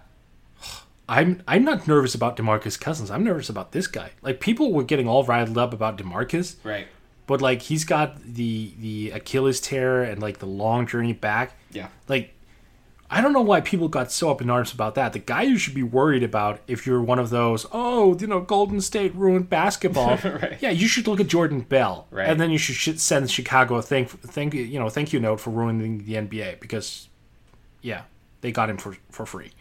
I'm I'm not nervous about DeMarcus Cousins. I'm nervous about this guy. Like people were getting all riled up about DeMarcus, right. but like he's got the the Achilles tear and like the long journey back. Yeah. Like I don't know why people got so up in arms about that. The guy you should be worried about if you're one of those, oh, you know, Golden State ruined basketball. [LAUGHS] Right. Yeah, you should look at Jordan Bell, Right. and then you should send Chicago a thank thank you know thank you note for ruining the NBA because, yeah, they got him for for free.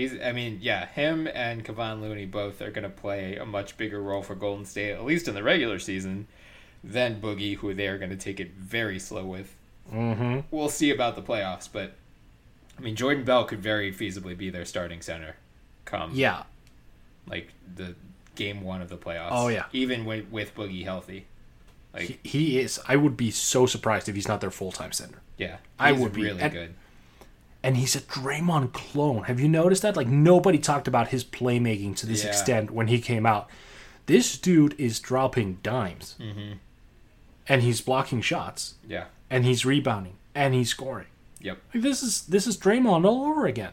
He's I mean, yeah, him and Kevon Looney both are gonna play a much bigger role for Golden State, at least in the regular season, than Boogie, who they are gonna take it very slow with. Mm-hmm. We'll see about the playoffs, but I mean Jordan Bell could very feasibly be their starting center come Yeah, like the game one of the playoffs. Oh, yeah. Even with with Boogie healthy. Like he, he is. I would be so surprised if he's not their full time center. yeah. I would be. really And- good. And he's a Draymond clone. Have you noticed that? Like nobody talked about his playmaking to this Yeah. extent when he came out. This dude is dropping dimes, mm-hmm. and he's blocking shots, Yeah. and he's rebounding, and he's scoring. Yep. Like, this is this is Draymond all over again.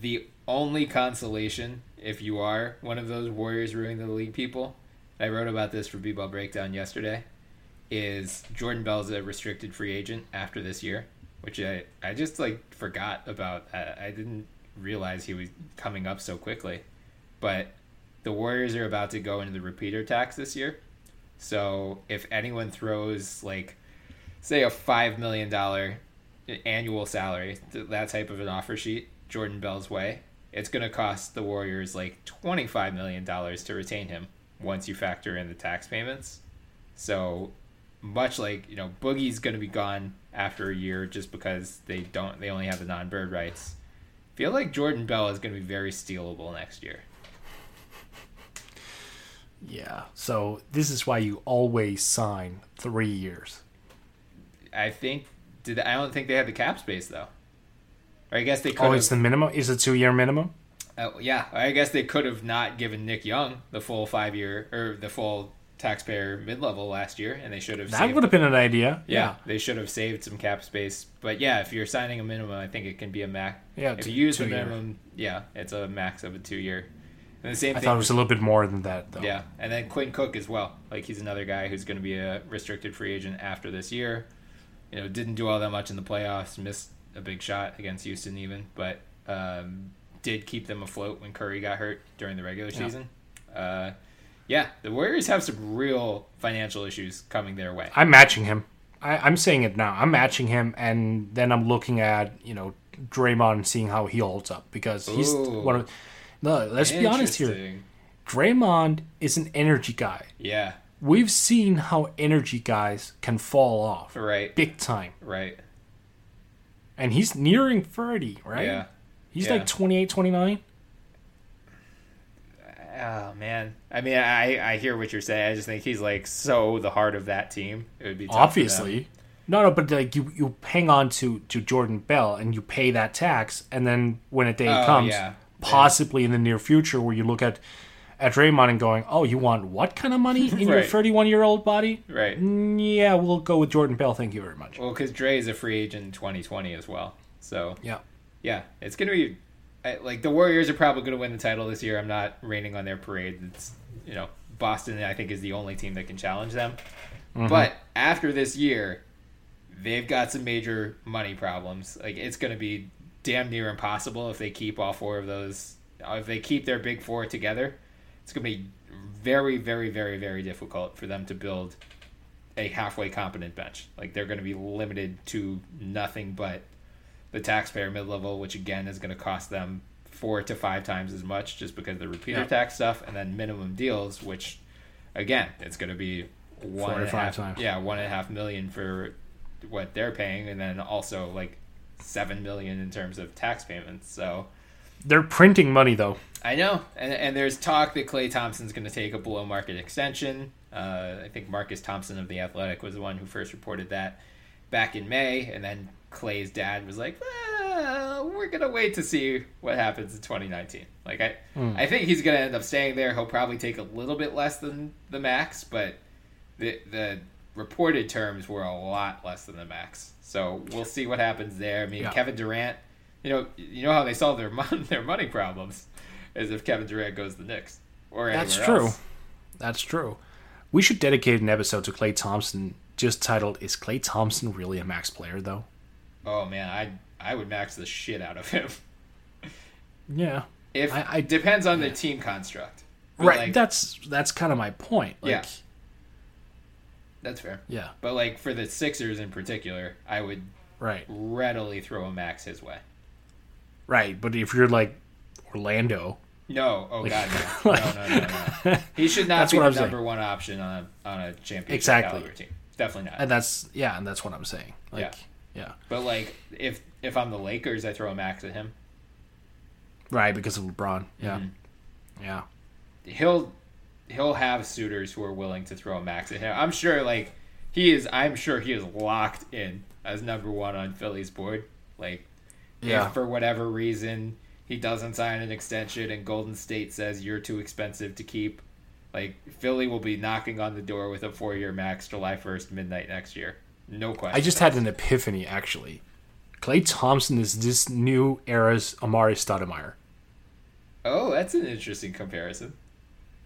the only consolation if you are one of those Warriors ruining the league people, I wrote about this for B-Ball Breakdown yesterday, is Jordan Bell's a restricted free agent after this year, which I, I just like forgot about. I, I didn't realize he was coming up so quickly. But the Warriors are about to go into the repeater tax this year. So if anyone throws like say a five million dollar annual salary, that type of an offer sheet, Jordan Bell's way, it's going to cost the Warriors like twenty five million dollars to retain him once you factor in the tax payments. So much like you know, Boogie's going to be gone after a year just because they don't they only have the non bird rights. Feel like Jordan Bell is going to be very stealable next year. Yeah. So this is why you always sign three years. I think did I don't think they have the cap space though. Or I guess they could Oh, it's the minimum. Is it two year minimum? Uh, yeah, I guess they could have not given Nick Young the full five year or the full taxpayer mid level last year, and they should have. That saved, would have been an idea. Yeah, they should have saved some cap space. But yeah, if you're signing a minimum, I think it can be a max. Yeah, if two- you use two-year. minimum, yeah, it's a max of a two year. And the same I thing. thought it was a little bit more than that, though. Yeah, and then Quinn Cook as well. Like he's another guy who's going to be a restricted free agent after this year. You know, didn't do all that much in the playoffs, missed a big shot against Houston even, but um, did keep them afloat when Curry got hurt during the regular season. Uh, yeah, the Warriors have some real financial issues coming their way. I'm matching him. I, I'm saying it now. I'm matching him, and then I'm looking at you know Draymond and seeing how he holds up because he's Ooh. one of. No, let's be honest here. Draymond is an energy guy. Yeah, We've seen how energy guys can fall off right, big time, right. and he's nearing 30, right? Yeah. He's Yeah. like 28, 29. Oh man, I mean, I I hear what you're saying. I just think he's like so the heart of that team. It would be tough. Obviously. No, no, but like you, you hang on to, to Jordan Bell and you pay that tax, and then when a day Oh, comes, yeah. possibly in the near future, where you look at at Draymond and going, "Oh, you want what kind of money [LAUGHS] in your 31 year old body?" Right. Mm, yeah, we'll go with Jordan Bell. Thank you very much. Well, because Dre is a free agent in 2020 as well. So Yeah. yeah, it's gonna be I- like the Warriors are probably gonna win the title this year. I'm not raining on their parade. It's you know Boston. I think is the only team that can challenge them. Mm-hmm. But after this year, they've got some major money problems. Like it's gonna be damn near impossible if they keep all four of those. Uh, if they keep their big four together, it's gonna be very, very, very, very difficult for them to build a halfway competent bench. Like they're going to be limited to nothing but the taxpayer mid level, which again is going to cost them four to five times as much just because of the repeater tax stuff, and then minimum deals, which again it's going to be one Four to five half- times. yeah, one and a half million for what they're paying, and then also like seven million in terms of tax payments. So. They're printing money though. I know, and, and there's talk that Klay Thompson's going to take a below market extension. Uh, I think Marcus Thompson of the Athletic was the one who first reported that back in May, and then Klay's dad was like, "Well, "We're going to wait to see what happens in 2019." Like I, hmm. I think he's going to end up staying there. He'll probably take a little bit less than the max, but the the reported terms were a lot less than the max. So we'll see what happens there. I mean, Yeah. Kevin Durant, you know, you know how they solve their mon- [LAUGHS] their money problems is if Kevin Durant goes to the Knicks or That's true. else. That's true. We should dedicate an episode to Klay Thompson, just titled "Is Klay Thompson really a max player?" Though. Oh man, I I would max the shit out of him. Yeah. If I- I- depends on the team construct. But, Right. like, that's that's kind of my point. Like, Yeah. that's fair. Yeah. But like for the Sixers in particular, I would Right. readily throw a max his way. Right. But if you're like Orlando, No, oh god, [LAUGHS] no, no, no, no, no. He should not be the I'm saying. number one option on a on a championship Exactly. caliber team. Definitely not. and that's yeah, and that's what I'm saying. Like, yeah. But like, if if I'm the Lakers, I throw a max at him. Right, because of LeBron. Yeah. Mm-hmm. Yeah. He'll he'll have suitors who are willing to throw a max at him. I'm sure. Like he is. I'm sure he is locked in as number one on Philly's board. Like, Yeah. if for whatever reason he doesn't sign an extension and Golden State says you're too expensive to keep, like Philly will be knocking on the door with a four year max July 1st midnight next year. No question. I just had an epiphany actually. Klay Thompson is this new era's Amar'e Stoudemire. Oh, that's an interesting comparison.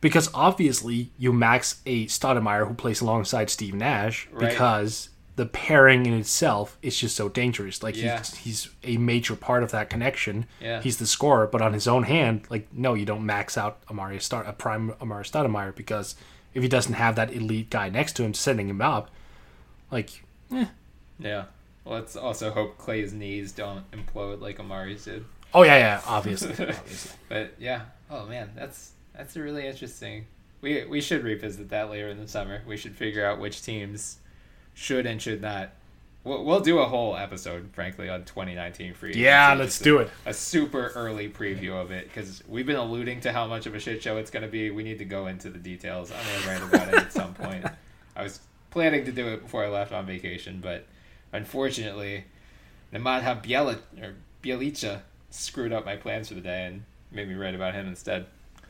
Because obviously you max a Stoudemire who plays alongside Steve Nash Right. because the pairing in itself is just so dangerous. Like Yeah. he's, he's a major part of that connection. Yeah. He's the scorer, but on his own hand, like no, you don't max out Amar'e Star a prime Amar'e Stoudemire because if he doesn't have that elite guy next to him setting him up, like Yeah. Let's also hope Klay's knees don't implode like Amar'e's did. oh yeah, yeah, obviously. [LAUGHS] obviously. But yeah, oh man, that's that's a really interesting. We we should revisit that later in the summer. We should figure out which teams should and should not. We'll, we'll do a whole episode, frankly, on 2019 free. Yeah, let's just do a- it. A super early preview of it because we've been alluding to how much of a shit show it's going to be. We need to go into the details. I'm going to write about it at some point. [LAUGHS] I was planning to do it before I left on vacation, but unfortunately, Nemanja Bielik or Bjelica screwed up my plans for the day and made me write about him instead.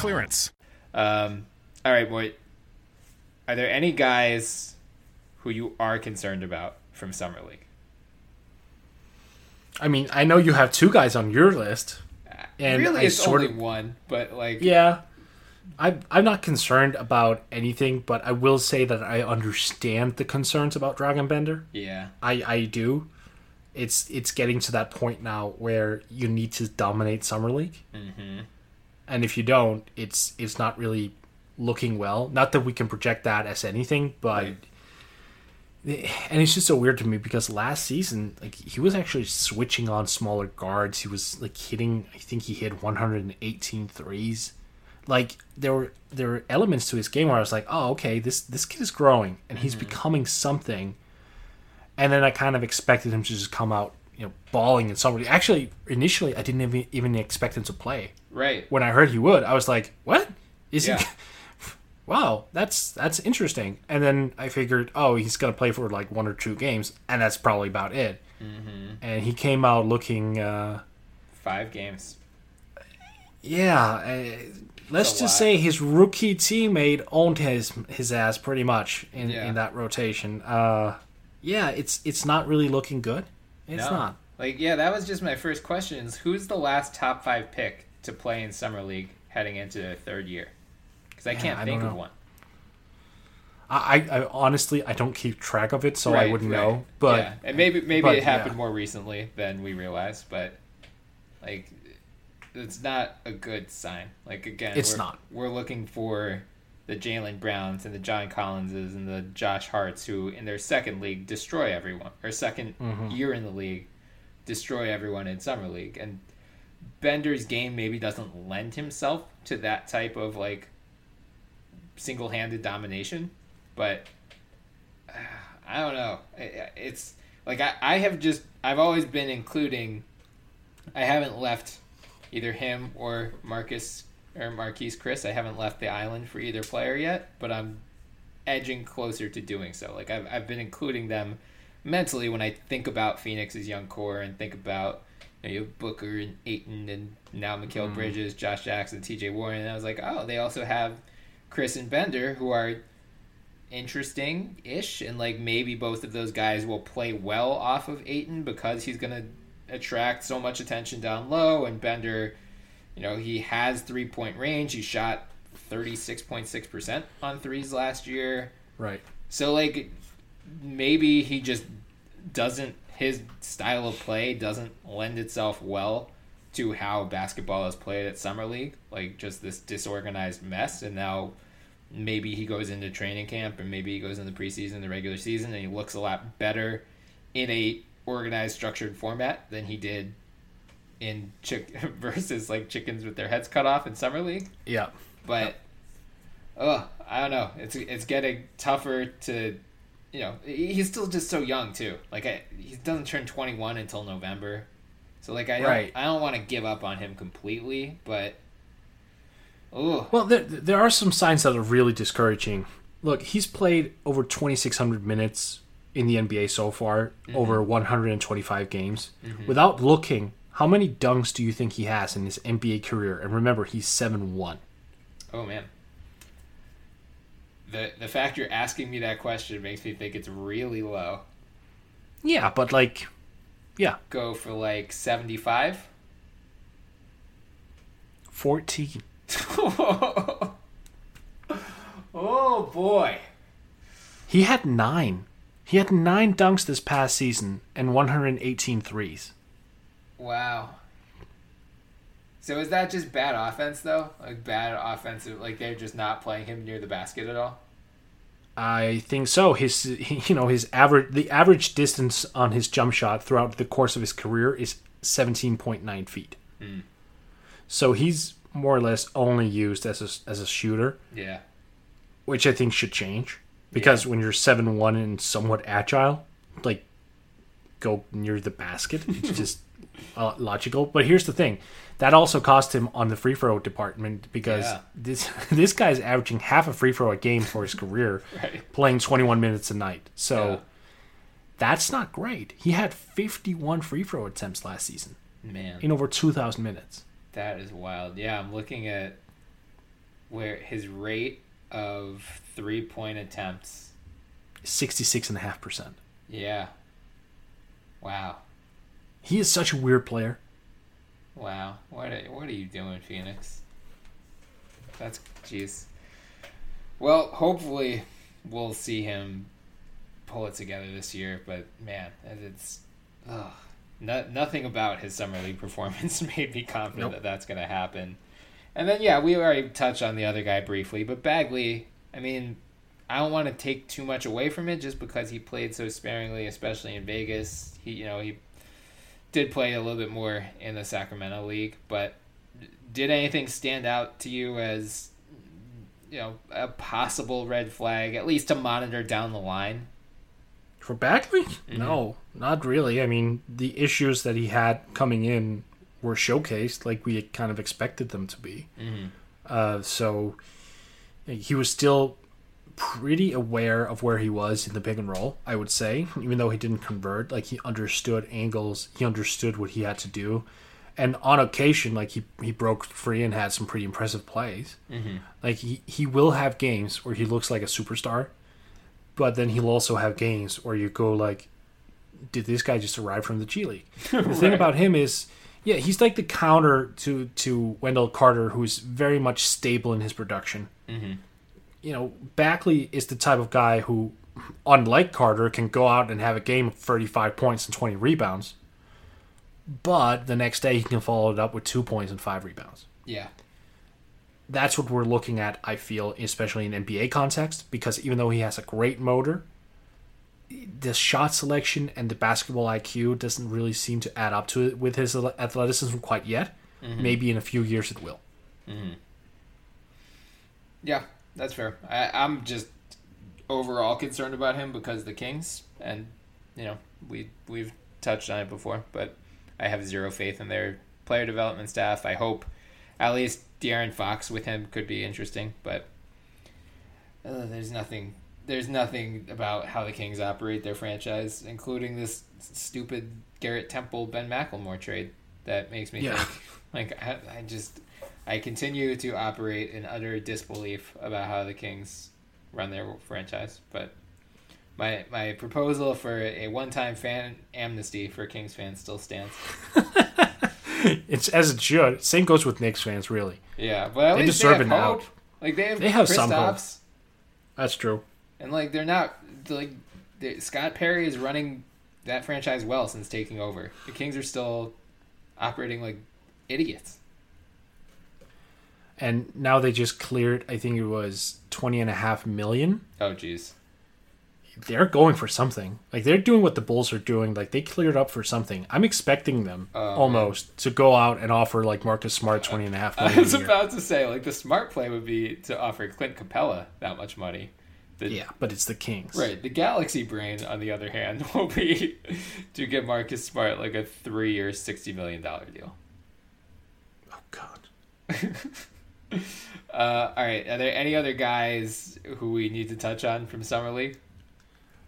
clearance. Um, all right, boy. Are there any guys who you are concerned about from summer league? I mean, I know you have two guys on your list, and really, I it's sort only of one, but like, yeah. I'm I'm not concerned about anything, but I will say that I understand the concerns about Dragan Bender. yeah, I I do. It's it's getting to that point now where you need to dominate summer league, mm-hmm. And if you don't, it's it's not really looking well. Not that we can project that as anything, but Right. Eh, and it's just so weird to me because last season, like he was actually switching on smaller guards. He was like hitting. I think he hit 118 threes. like there were there were elements to his game where I was like, oh, okay, this this kid is growing and he's mm-hmm. becoming something. And then I kind of expected him to just come out, you know, balling and somebody. Actually, initially, I didn't even, even expect him to play. Right. When I heard he would, I was like, what? Is Yeah. he? [LAUGHS] wow, that's that's interesting. And then I figured, oh, he's gonna play for like one or two games, and that's probably about it. Mm-hmm. And he came out looking. Uh, Five games. yeah, uh, let's just lot. say his rookie teammate owned his his ass pretty much in, Yeah. in that rotation. Uh, yeah, it's it's not really looking good. It's No. not. Like, yeah, that was just my first question: is who's the last top five pick to play in summer league heading into their third year? Because I can't I think of one. I, I, I honestly I don't keep track of it, so I wouldn't right. know. But yeah, and maybe maybe but, it happened yeah. more recently than we realized, but like it's not a good sign. Like again, It's we're, not. We're looking for the Jaylen Browns and the John Collinses and the Josh Harts who, in their second league, destroy everyone or 2nd Mm-hmm. year in the league, destroy everyone in summer league. And Bender's game maybe doesn't lend himself to that type of like single-handed domination, but uh, I don't know. I- It's like I, I have just I've always been including. I haven't left either him or Marcus or Marquese Chriss. I haven't left the island for either player yet, but I'm edging closer to doing so. Like I've I've been including them mentally when I think about Phoenix's young core and think about you, know, you have Booker and Ayton and now Mikal mm-hmm. Bridges, Josh Jackson, T.J. Warren, and I was like, oh, they also have Chriss and Bender who are interesting ish and like maybe both of those guys will play well off of Ayton because he's gonna attract so much attention down low and Bender you know he has three point range he shot 36.6% on threes last year right. so like maybe he just doesn't his style of play doesn't lend itself well to how basketball is played at summer league like just this disorganized mess and now maybe he goes into training camp and maybe he goes into preseason the regular season and he looks a lot better in a organized structured format than he did in chick [LAUGHS] versus like chickens with their heads cut off in summer league Yeah. but oh, I don't know. It's it's getting tougher to, you know, he's still just so young too. Like I, he doesn't turn twenty one until November, so like I don't Right. I don't want to give up on him completely, but oh Well, there, there are some signs that are really discouraging. Look, he's played over 2,600 minutes in the NBA so far, mm-hmm. over 125 games. Mm-hmm. Without looking, how many dunks do you think he has in his NBA career? And remember, he's 7 1. oh man. The the fact you're asking me that question makes me think it's really low. Yeah, but like, yeah, Go for like seventy five. 14. [LAUGHS] oh boy. He had nine. He had nine dunks this past season and 118 threes. Wow. So is that just bad offense though? Like bad offensive, like they're just not playing him near the basket at all. I think so. His, you know, his average, the average distance on his jump shot throughout the course of his career is 17.9 feet. So he's more or less only used as a, as a shooter, Yeah. which I think should change because when you're seven one and somewhat agile, like go near the basket, it's [LAUGHS] just uh, logical. But here's the thing. That also cost him on the free throw department because Yeah. this [LAUGHS] this guy's averaging half a free throw a game for his career, [LAUGHS] Right. playing 21 minutes a night. So Yeah. that's not great. He had 51 free throw attempts last season Man, in over 2,000 minutes. that is wild. Yeah, I'm looking at where his rate of three point attempts. 66.5%. Yeah. Wow. He is such a weird player. Wow. What are, what are you doing, Phoenix? That's jeez. Well, hopefully we'll see him pull it together this year, but man, it's ugh, no, nothing about his summer league performance [LAUGHS] made me confident Nope. that that's going to happen. And then yeah, we already touched on the other guy briefly, but Bagley, I mean, I don't want to take too much away from it just because he played so sparingly, especially in Vegas. He, you know, he did play a little bit more in the Sacramento League, but did anything stand out to you as you know a possible red flag, at least to monitor down the line? For Bagley? Mm-hmm. No, not really. I mean, the issues that he had coming in were showcased like we kind of expected them to be. Mm-hmm. Uh, so he was still pretty aware of where he was in the pick and roll, I would say, even though he didn't convert. Like he understood angles, he understood what he had to do. And on occasion, like he, he broke free and had some pretty impressive plays. Mm-hmm. Like he, he will have games where he looks like a superstar, but then he'll also have games where you go like, did this guy just arrive from the G League? [LAUGHS] The thing about him is, yeah, he's like the counter to to Wendell Carter, who's very much stable in his production. Mm-hmm. You know, Bagley is the type of guy who, unlike Carter, can go out and have a game of 35 points and 20 rebounds, but the next day he can follow it up with two points and five rebounds Yeah. that's what we're looking at, I feel, especially in NBA context, because even though he has a great motor, the shot selection and the basketball IQ doesn't really seem to add up to it with his athleticism quite yet. Mm-hmm. Maybe in a few years it will. Mm-hmm. Yeah, that's fair. I, I'm just overall concerned about him because the Kings, and you know, we we've touched on it before, but I have zero faith in their player development staff. I hope at least De'Aaron Fox with him could be interesting, but uh, there's nothing. There's nothing about how the Kings operate their franchise, including this stupid Garrett Temple Ben McLemore trade that makes me Yeah. think like I, I just I continue to operate in utter disbelief about how the Kings run their franchise. But my my proposal for a one time fan amnesty for Kings fans still stands. [LAUGHS] It's as it should. Same goes with Knicks fans, really. Yeah, but at They least deserve they have an hope. out. Like they have, They have some hope. That's true. and like they're not like they, Scott Perry is running that franchise well since taking over. The Kings are still operating like idiots. And now they just cleared, I think it was 20 and a half million. Oh jeez. They're going for something. Like they're doing what the Bulls are doing. Like they cleared up for something. I'm expecting them oh, almost to go out and offer like Marcus Smart 20 and a half [LAUGHS] I was about to say like the smart play would be to offer Clint Capela that much money. The, Yeah, but it's the Kings. Right. The Galaxy brain, on the other hand, [LAUGHS] will be to get Marcus Smart like a three-year, sixty million dollar deal. Oh God. [LAUGHS] [LAUGHS] Uh, all right. Are there any other guys who we need to touch on from summer league?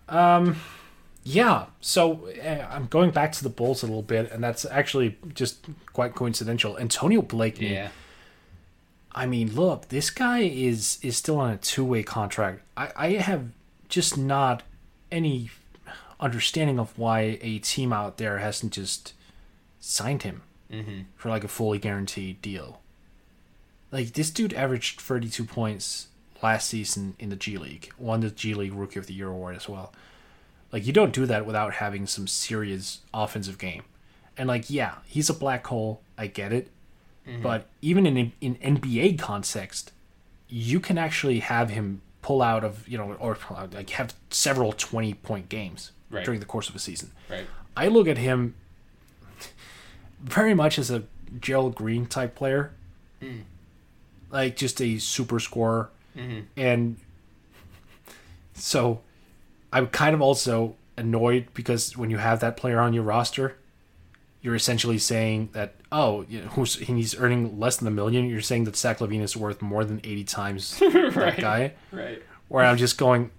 Um, Yeah. So uh, I'm going back to the Bulls a little bit, and that's actually just quite coincidental. Antonio Blakeney. Yeah. I mean, look, this guy is is still on a two way contract. I, I have just not any understanding of why a team out there hasn't just signed him for like a fully guaranteed deal. Like this dude averaged 32 points last season in the G League, won the G League Rookie of the Year award as well. Like you don't do that without having some serious offensive game. And like yeah, he's a black hole. I get it. Mm-hmm. But even in in NBA context, you can actually have him pull out of you know or like have several 20 point games Right. during the course of a season. Right. I look at him [LAUGHS] very much as a Gerald Green type player, mm. Like just a super scorer, mm-hmm. and so I'm kind of also annoyed because when you have that player on your roster, you're essentially saying that oh, you know, who's he's earning less than a million. You're saying that Zach LaVine is worth more than 80 times [LAUGHS] that guy. Right. Where I'm just going,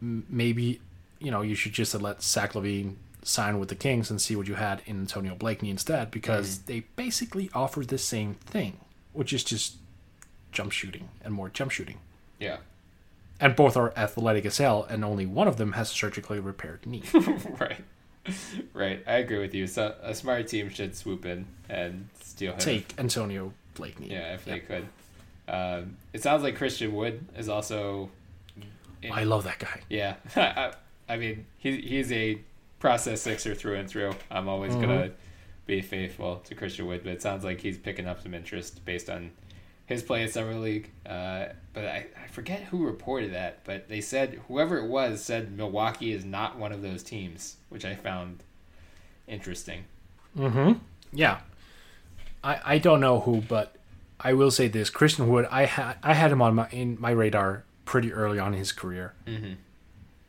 maybe you know you should just let Zach LaVine sign with the Kings and see what you had in Antonio Blakeney instead, because mm. they basically offer the same thing, which is just jump shooting and more jump shooting. Yeah. And both are athletic as hell, and only one of them has a surgically repaired knee. [LAUGHS] right. Right. I agree with you. So a smart team should swoop in and steal him. Take Antonio Blakeney. Yeah, if they could. Um, it sounds like Christian Wood is also. in- I love that guy. Yeah, [LAUGHS] I, I mean he he's a process sixer through and through. I'm always gonna be faithful to Christian Wood, but it sounds like he's picking up some interest based on his play in summer league. Uh, but I, I forget who reported that, but they said whoever it was said Milwaukee is not one of those teams, which I found interesting. Yeah. I, I don't know who, but I will say this: Christian Wood. I had I had him on my in my radar pretty early on in his career. Mm-hmm.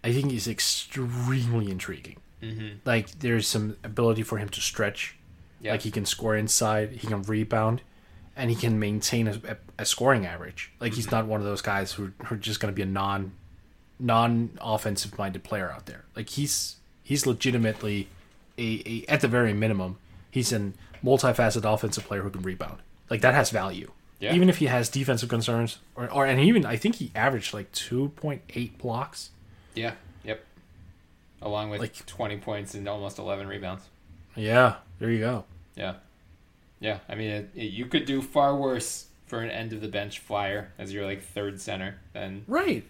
I think he's extremely intriguing. Mm-hmm. Like there's some ability for him to stretch. Yeah. Like he can score inside, he can rebound, and he can maintain a, a, a scoring average. Like he's not one of those guys who who are just going to be a non non offensive minded player out there. Like he's he's legitimately a, a at the very minimum he's an multifaceted offensive player who can rebound. Like that has value. Yeah. Even if he has defensive concerns, or, or and even I think he averaged like two point eight blocks. Yeah. Yep. Along with Like- 20 points and almost 11 rebounds. Yeah, there you go. Yeah. Yeah. I mean, it, it, you could do far worse for an end of the bench flyer as your like third center than Right.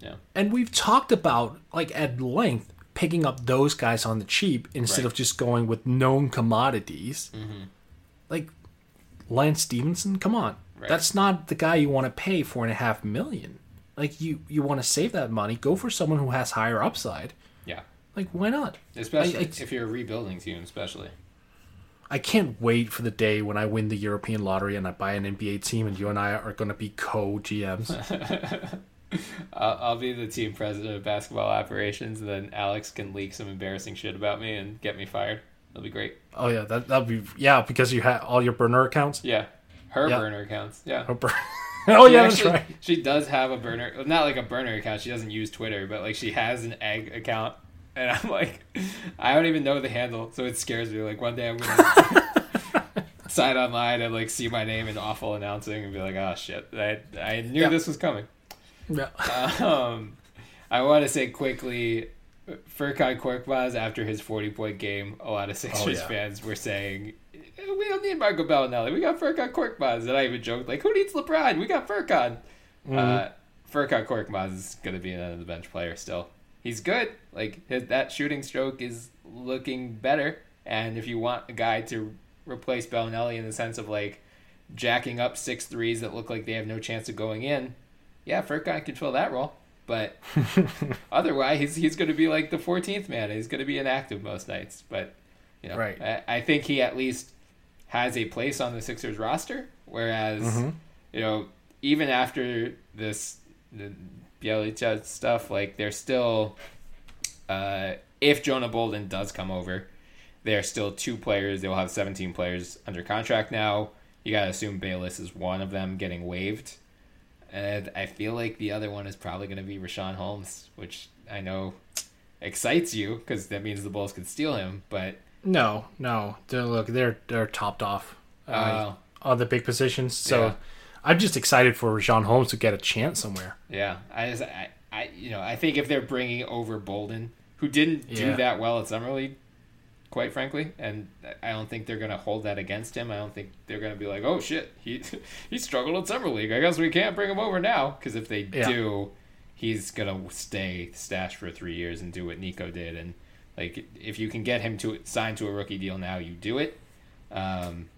yeah. And we've talked about like at length picking up those guys on the cheap instead Right. of just going with known commodities. Mm-hmm. Like Lance Stephenson, come on, Right. that's not the guy you want to pay four and a half million. Like you, you want to save that money, go for someone who has higher upside. Yeah. Like why not? Especially I- I- if you're a rebuilding team, especially. I can't wait for the day when I win the European lottery and I buy an NBA team and you and I are going to be co GMs. [LAUGHS] I'll, I'll be the team president of basketball operations, and then Alex can leak some embarrassing shit about me and get me fired. That'll be great. oh yeah, that that'd be yeah because you had all your burner accounts. Yeah. Her Yeah. burner accounts. Yeah. [LAUGHS] Oh, bur- oh She yeah, that's right. She does have a burner, not like a burner account. She doesn't use Twitter, but like she has an egg account, and I'm like, I don't even know the handle, so it scares me. Like one day I'm gonna [LAUGHS] sign online and like see my name in awful announcing and be like, oh shit, I I knew Yeah. this was coming. Yeah. Um, I want to say quickly, Furkan Korkmaz after his 40 point game, a lot of Sixers yeah. fans were saying, we don't need Marco Belinelli. We got Furkan Korkmaz. And I even joked, like, who needs LeBron? We got Furkan. Uh, Furkan Korkmaz is going to be an end of the bench player still. He's good. Like, his, that shooting stroke is looking better. And if you want a guy to replace Belinelli in the sense of, like, jacking up six threes that look like they have no chance of going in, yeah, Furkan can fill that role. But [LAUGHS] otherwise, he's, he's going to be like the 14th man. He's going to be inactive most nights. But, you know, Right. I, I think he at least has a place on the Sixers roster. Whereas, mm-hmm. you know, even after this the Bjelica stuff, like they're still, uh, if Jonah Bolden does come over, they're still two players. They'll have 17 players under contract now. You got to assume Bayless is one of them getting waived. And I feel like the other one is probably going to be Richaun Holmes, which I know excites you because that means the Bulls could steal him. But No, no. They're, look, they're they're topped off uh, Oh. on the big positions. So Yeah. I'm just excited for Richaun Holmes to get a chance somewhere. Yeah, I just, I, I, you know, I think if they're bringing over Bolden, who didn't do Yeah. that well at summer league, quite frankly, and I don't think they're gonna hold that against him. I don't think they're gonna be like, oh shit, he [LAUGHS] he struggled at summer league. I guess we can't bring him over now because if they Yeah. do, he's gonna stay stashed for three years and do what Nico did. And like, if you can get him to sign to a rookie deal now, you do it. Um,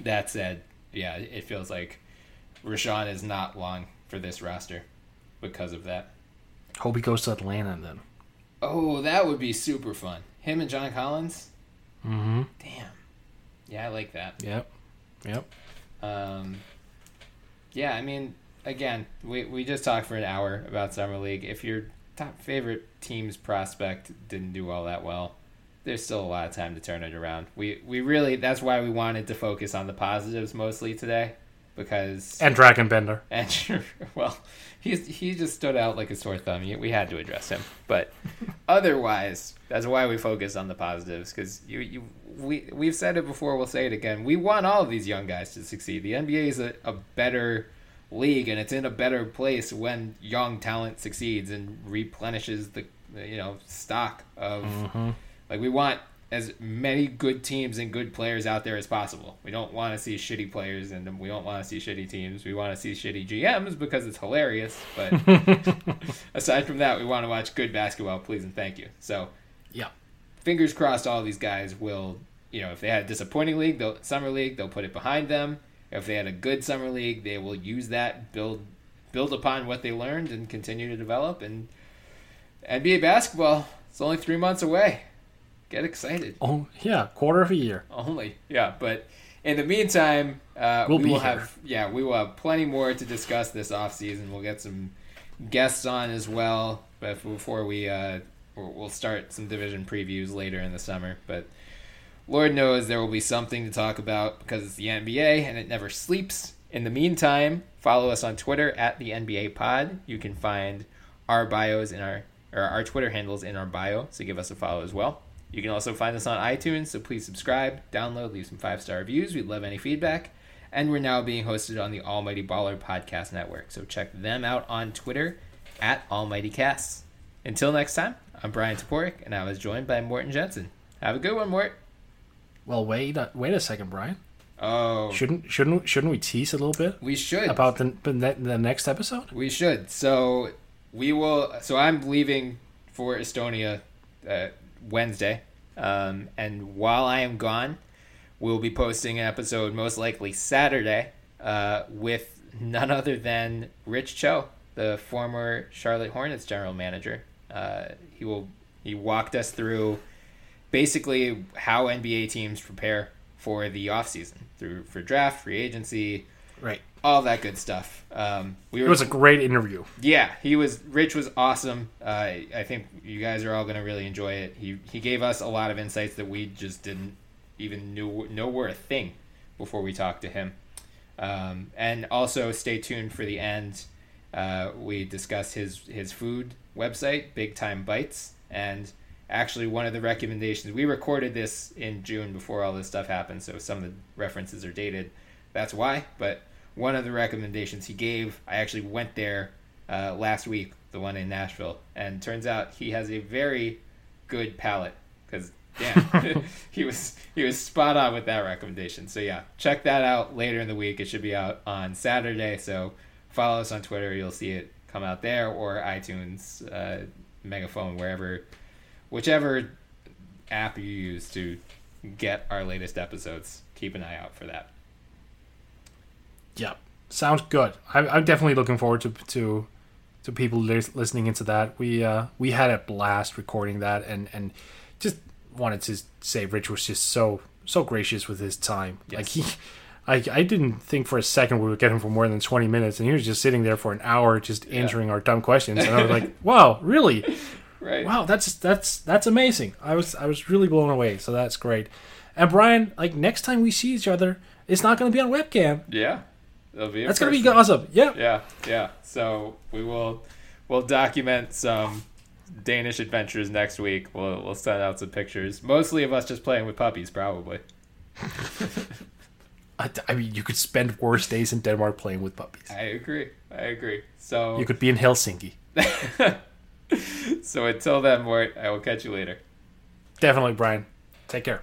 that said, yeah, it feels like Richaun is not long for this roster because of that. Hope he goes to Atlanta then. Oh, that would be super fun. Him and John Collins. Mm-hmm. Damn. Yeah, I like that. Yep. Yep. Um, yeah, I mean, again, we we just talked for an hour about summer league. If your top favorite team's prospect didn't do all that well, there's still a lot of time to turn it around. We we really that's why we wanted to focus on the positives mostly today because And Dragan Bender. [LAUGHS] And well, he's he just stood out like a sore thumb. We had to address him, but [LAUGHS] otherwise, that's why we focus on the positives. Because you you we we've said it before. We'll say it again. We want all of these young guys to succeed. The NBA is a, a better league, and it's in a better place when young talent succeeds and replenishes the you know stock of mm-hmm. like we want as many good teams and good players out there as possible. We don't want to see shitty players and we don't want to see shitty teams. We want to see shitty GMs because it's hilarious. But [LAUGHS] aside from that, we want to watch good basketball, please and thank you. So Yeah. fingers crossed all these guys will you know if they had a disappointing league they'll summer league they'll put it behind them if they had a good summer league they will use that build build upon what they learned and continue to develop and nba basketball it's only three months away get excited Oh yeah, quarter of a year. only yeah but in the meantime, uh, We'll we will have yeah, we will have plenty more to discuss this off season. We'll get some guests on as well, but before we uh, we'll start some division previews later in the summer. But Lord knows there will be something to talk about because it's the NBA and it never sleeps. In the meantime, follow us on Twitter at the NBA Pod. You can find our bios in our or our Twitter handles in our bio, so give us a follow as well. You can also find us on iTunes, so please subscribe, download, leave some five star reviews. We'd love any feedback. And we're now being hosted on the Almighty Baller Podcast Network, so check them out on Twitter at Almighty Casts. Until next time, I'm Bryan Toporek, and I was joined by Morten Jensen. Have a good one, Mort. Well, wait, a, wait a second, Bryan. Oh, Shouldn't shouldn't shouldn't we tease a little bit we should. about the the, the next episode? We should. So we will. So I'm leaving for Estonia uh, Wednesday, um, and while I am gone, we'll be posting an episode most likely Saturday uh, with none other than Rich Cho, the former Charlotte Hornets general manager. Uh, he will. He walked us through basically how NBA teams prepare for the offseason through for draft, free agency, Right. All that good stuff. Um, we were It was a great interview. yeah, he was. Rich was awesome. Uh, I think you guys are all going to really enjoy it. He he gave us a lot of insights that we just didn't even knew know were a thing before we talked to him. Um, and also stay tuned for the end. Uh, we discuss his his food website, Big Time Bites, and actually one of the recommendations. We recorded this in June before all this stuff happened, so some of the references are dated. That's why. But one of the recommendations he gave, I actually went there uh, last week, the one in Nashville, and turns out he has a very good palate. Because damn, [LAUGHS] [LAUGHS] he was he was spot on with that recommendation. So yeah, check that out later in the week. It should be out on Saturday. So follow us on Twitter. You'll see it come out there or iTunes, uh, Megaphone, wherever, whichever app you use to get our latest episodes. Keep an eye out for that. Yeah, sounds good. I'm, I'm definitely looking forward to to to people listening into that. We uh we had a blast recording that, and and just wanted to say Rich was just so so gracious with his time. Like he. I, I didn't think for a second we would get him for more than 20 minutes, and he was just sitting there for an hour just answering our dumb questions. And I was like, [LAUGHS] wow, really? [LAUGHS] Right. Wow, that's that's that's amazing. I was I was really blown away. So that's great. And Bryan, like next time we see each other, it's not going to be on webcam. Yeah. Be That's going to be awesome. Yeah. Yeah, yeah. So we will we'll document some Danish adventures next week. We'll we'll send out some pictures, mostly of us just playing with puppies, probably. [LAUGHS] I, I mean, you could spend worse days in Denmark playing with puppies. I agree. I agree. So You could be in Helsinki. [LAUGHS] so until then, Mort, I will catch you later. Definitely, Bryan. Take care.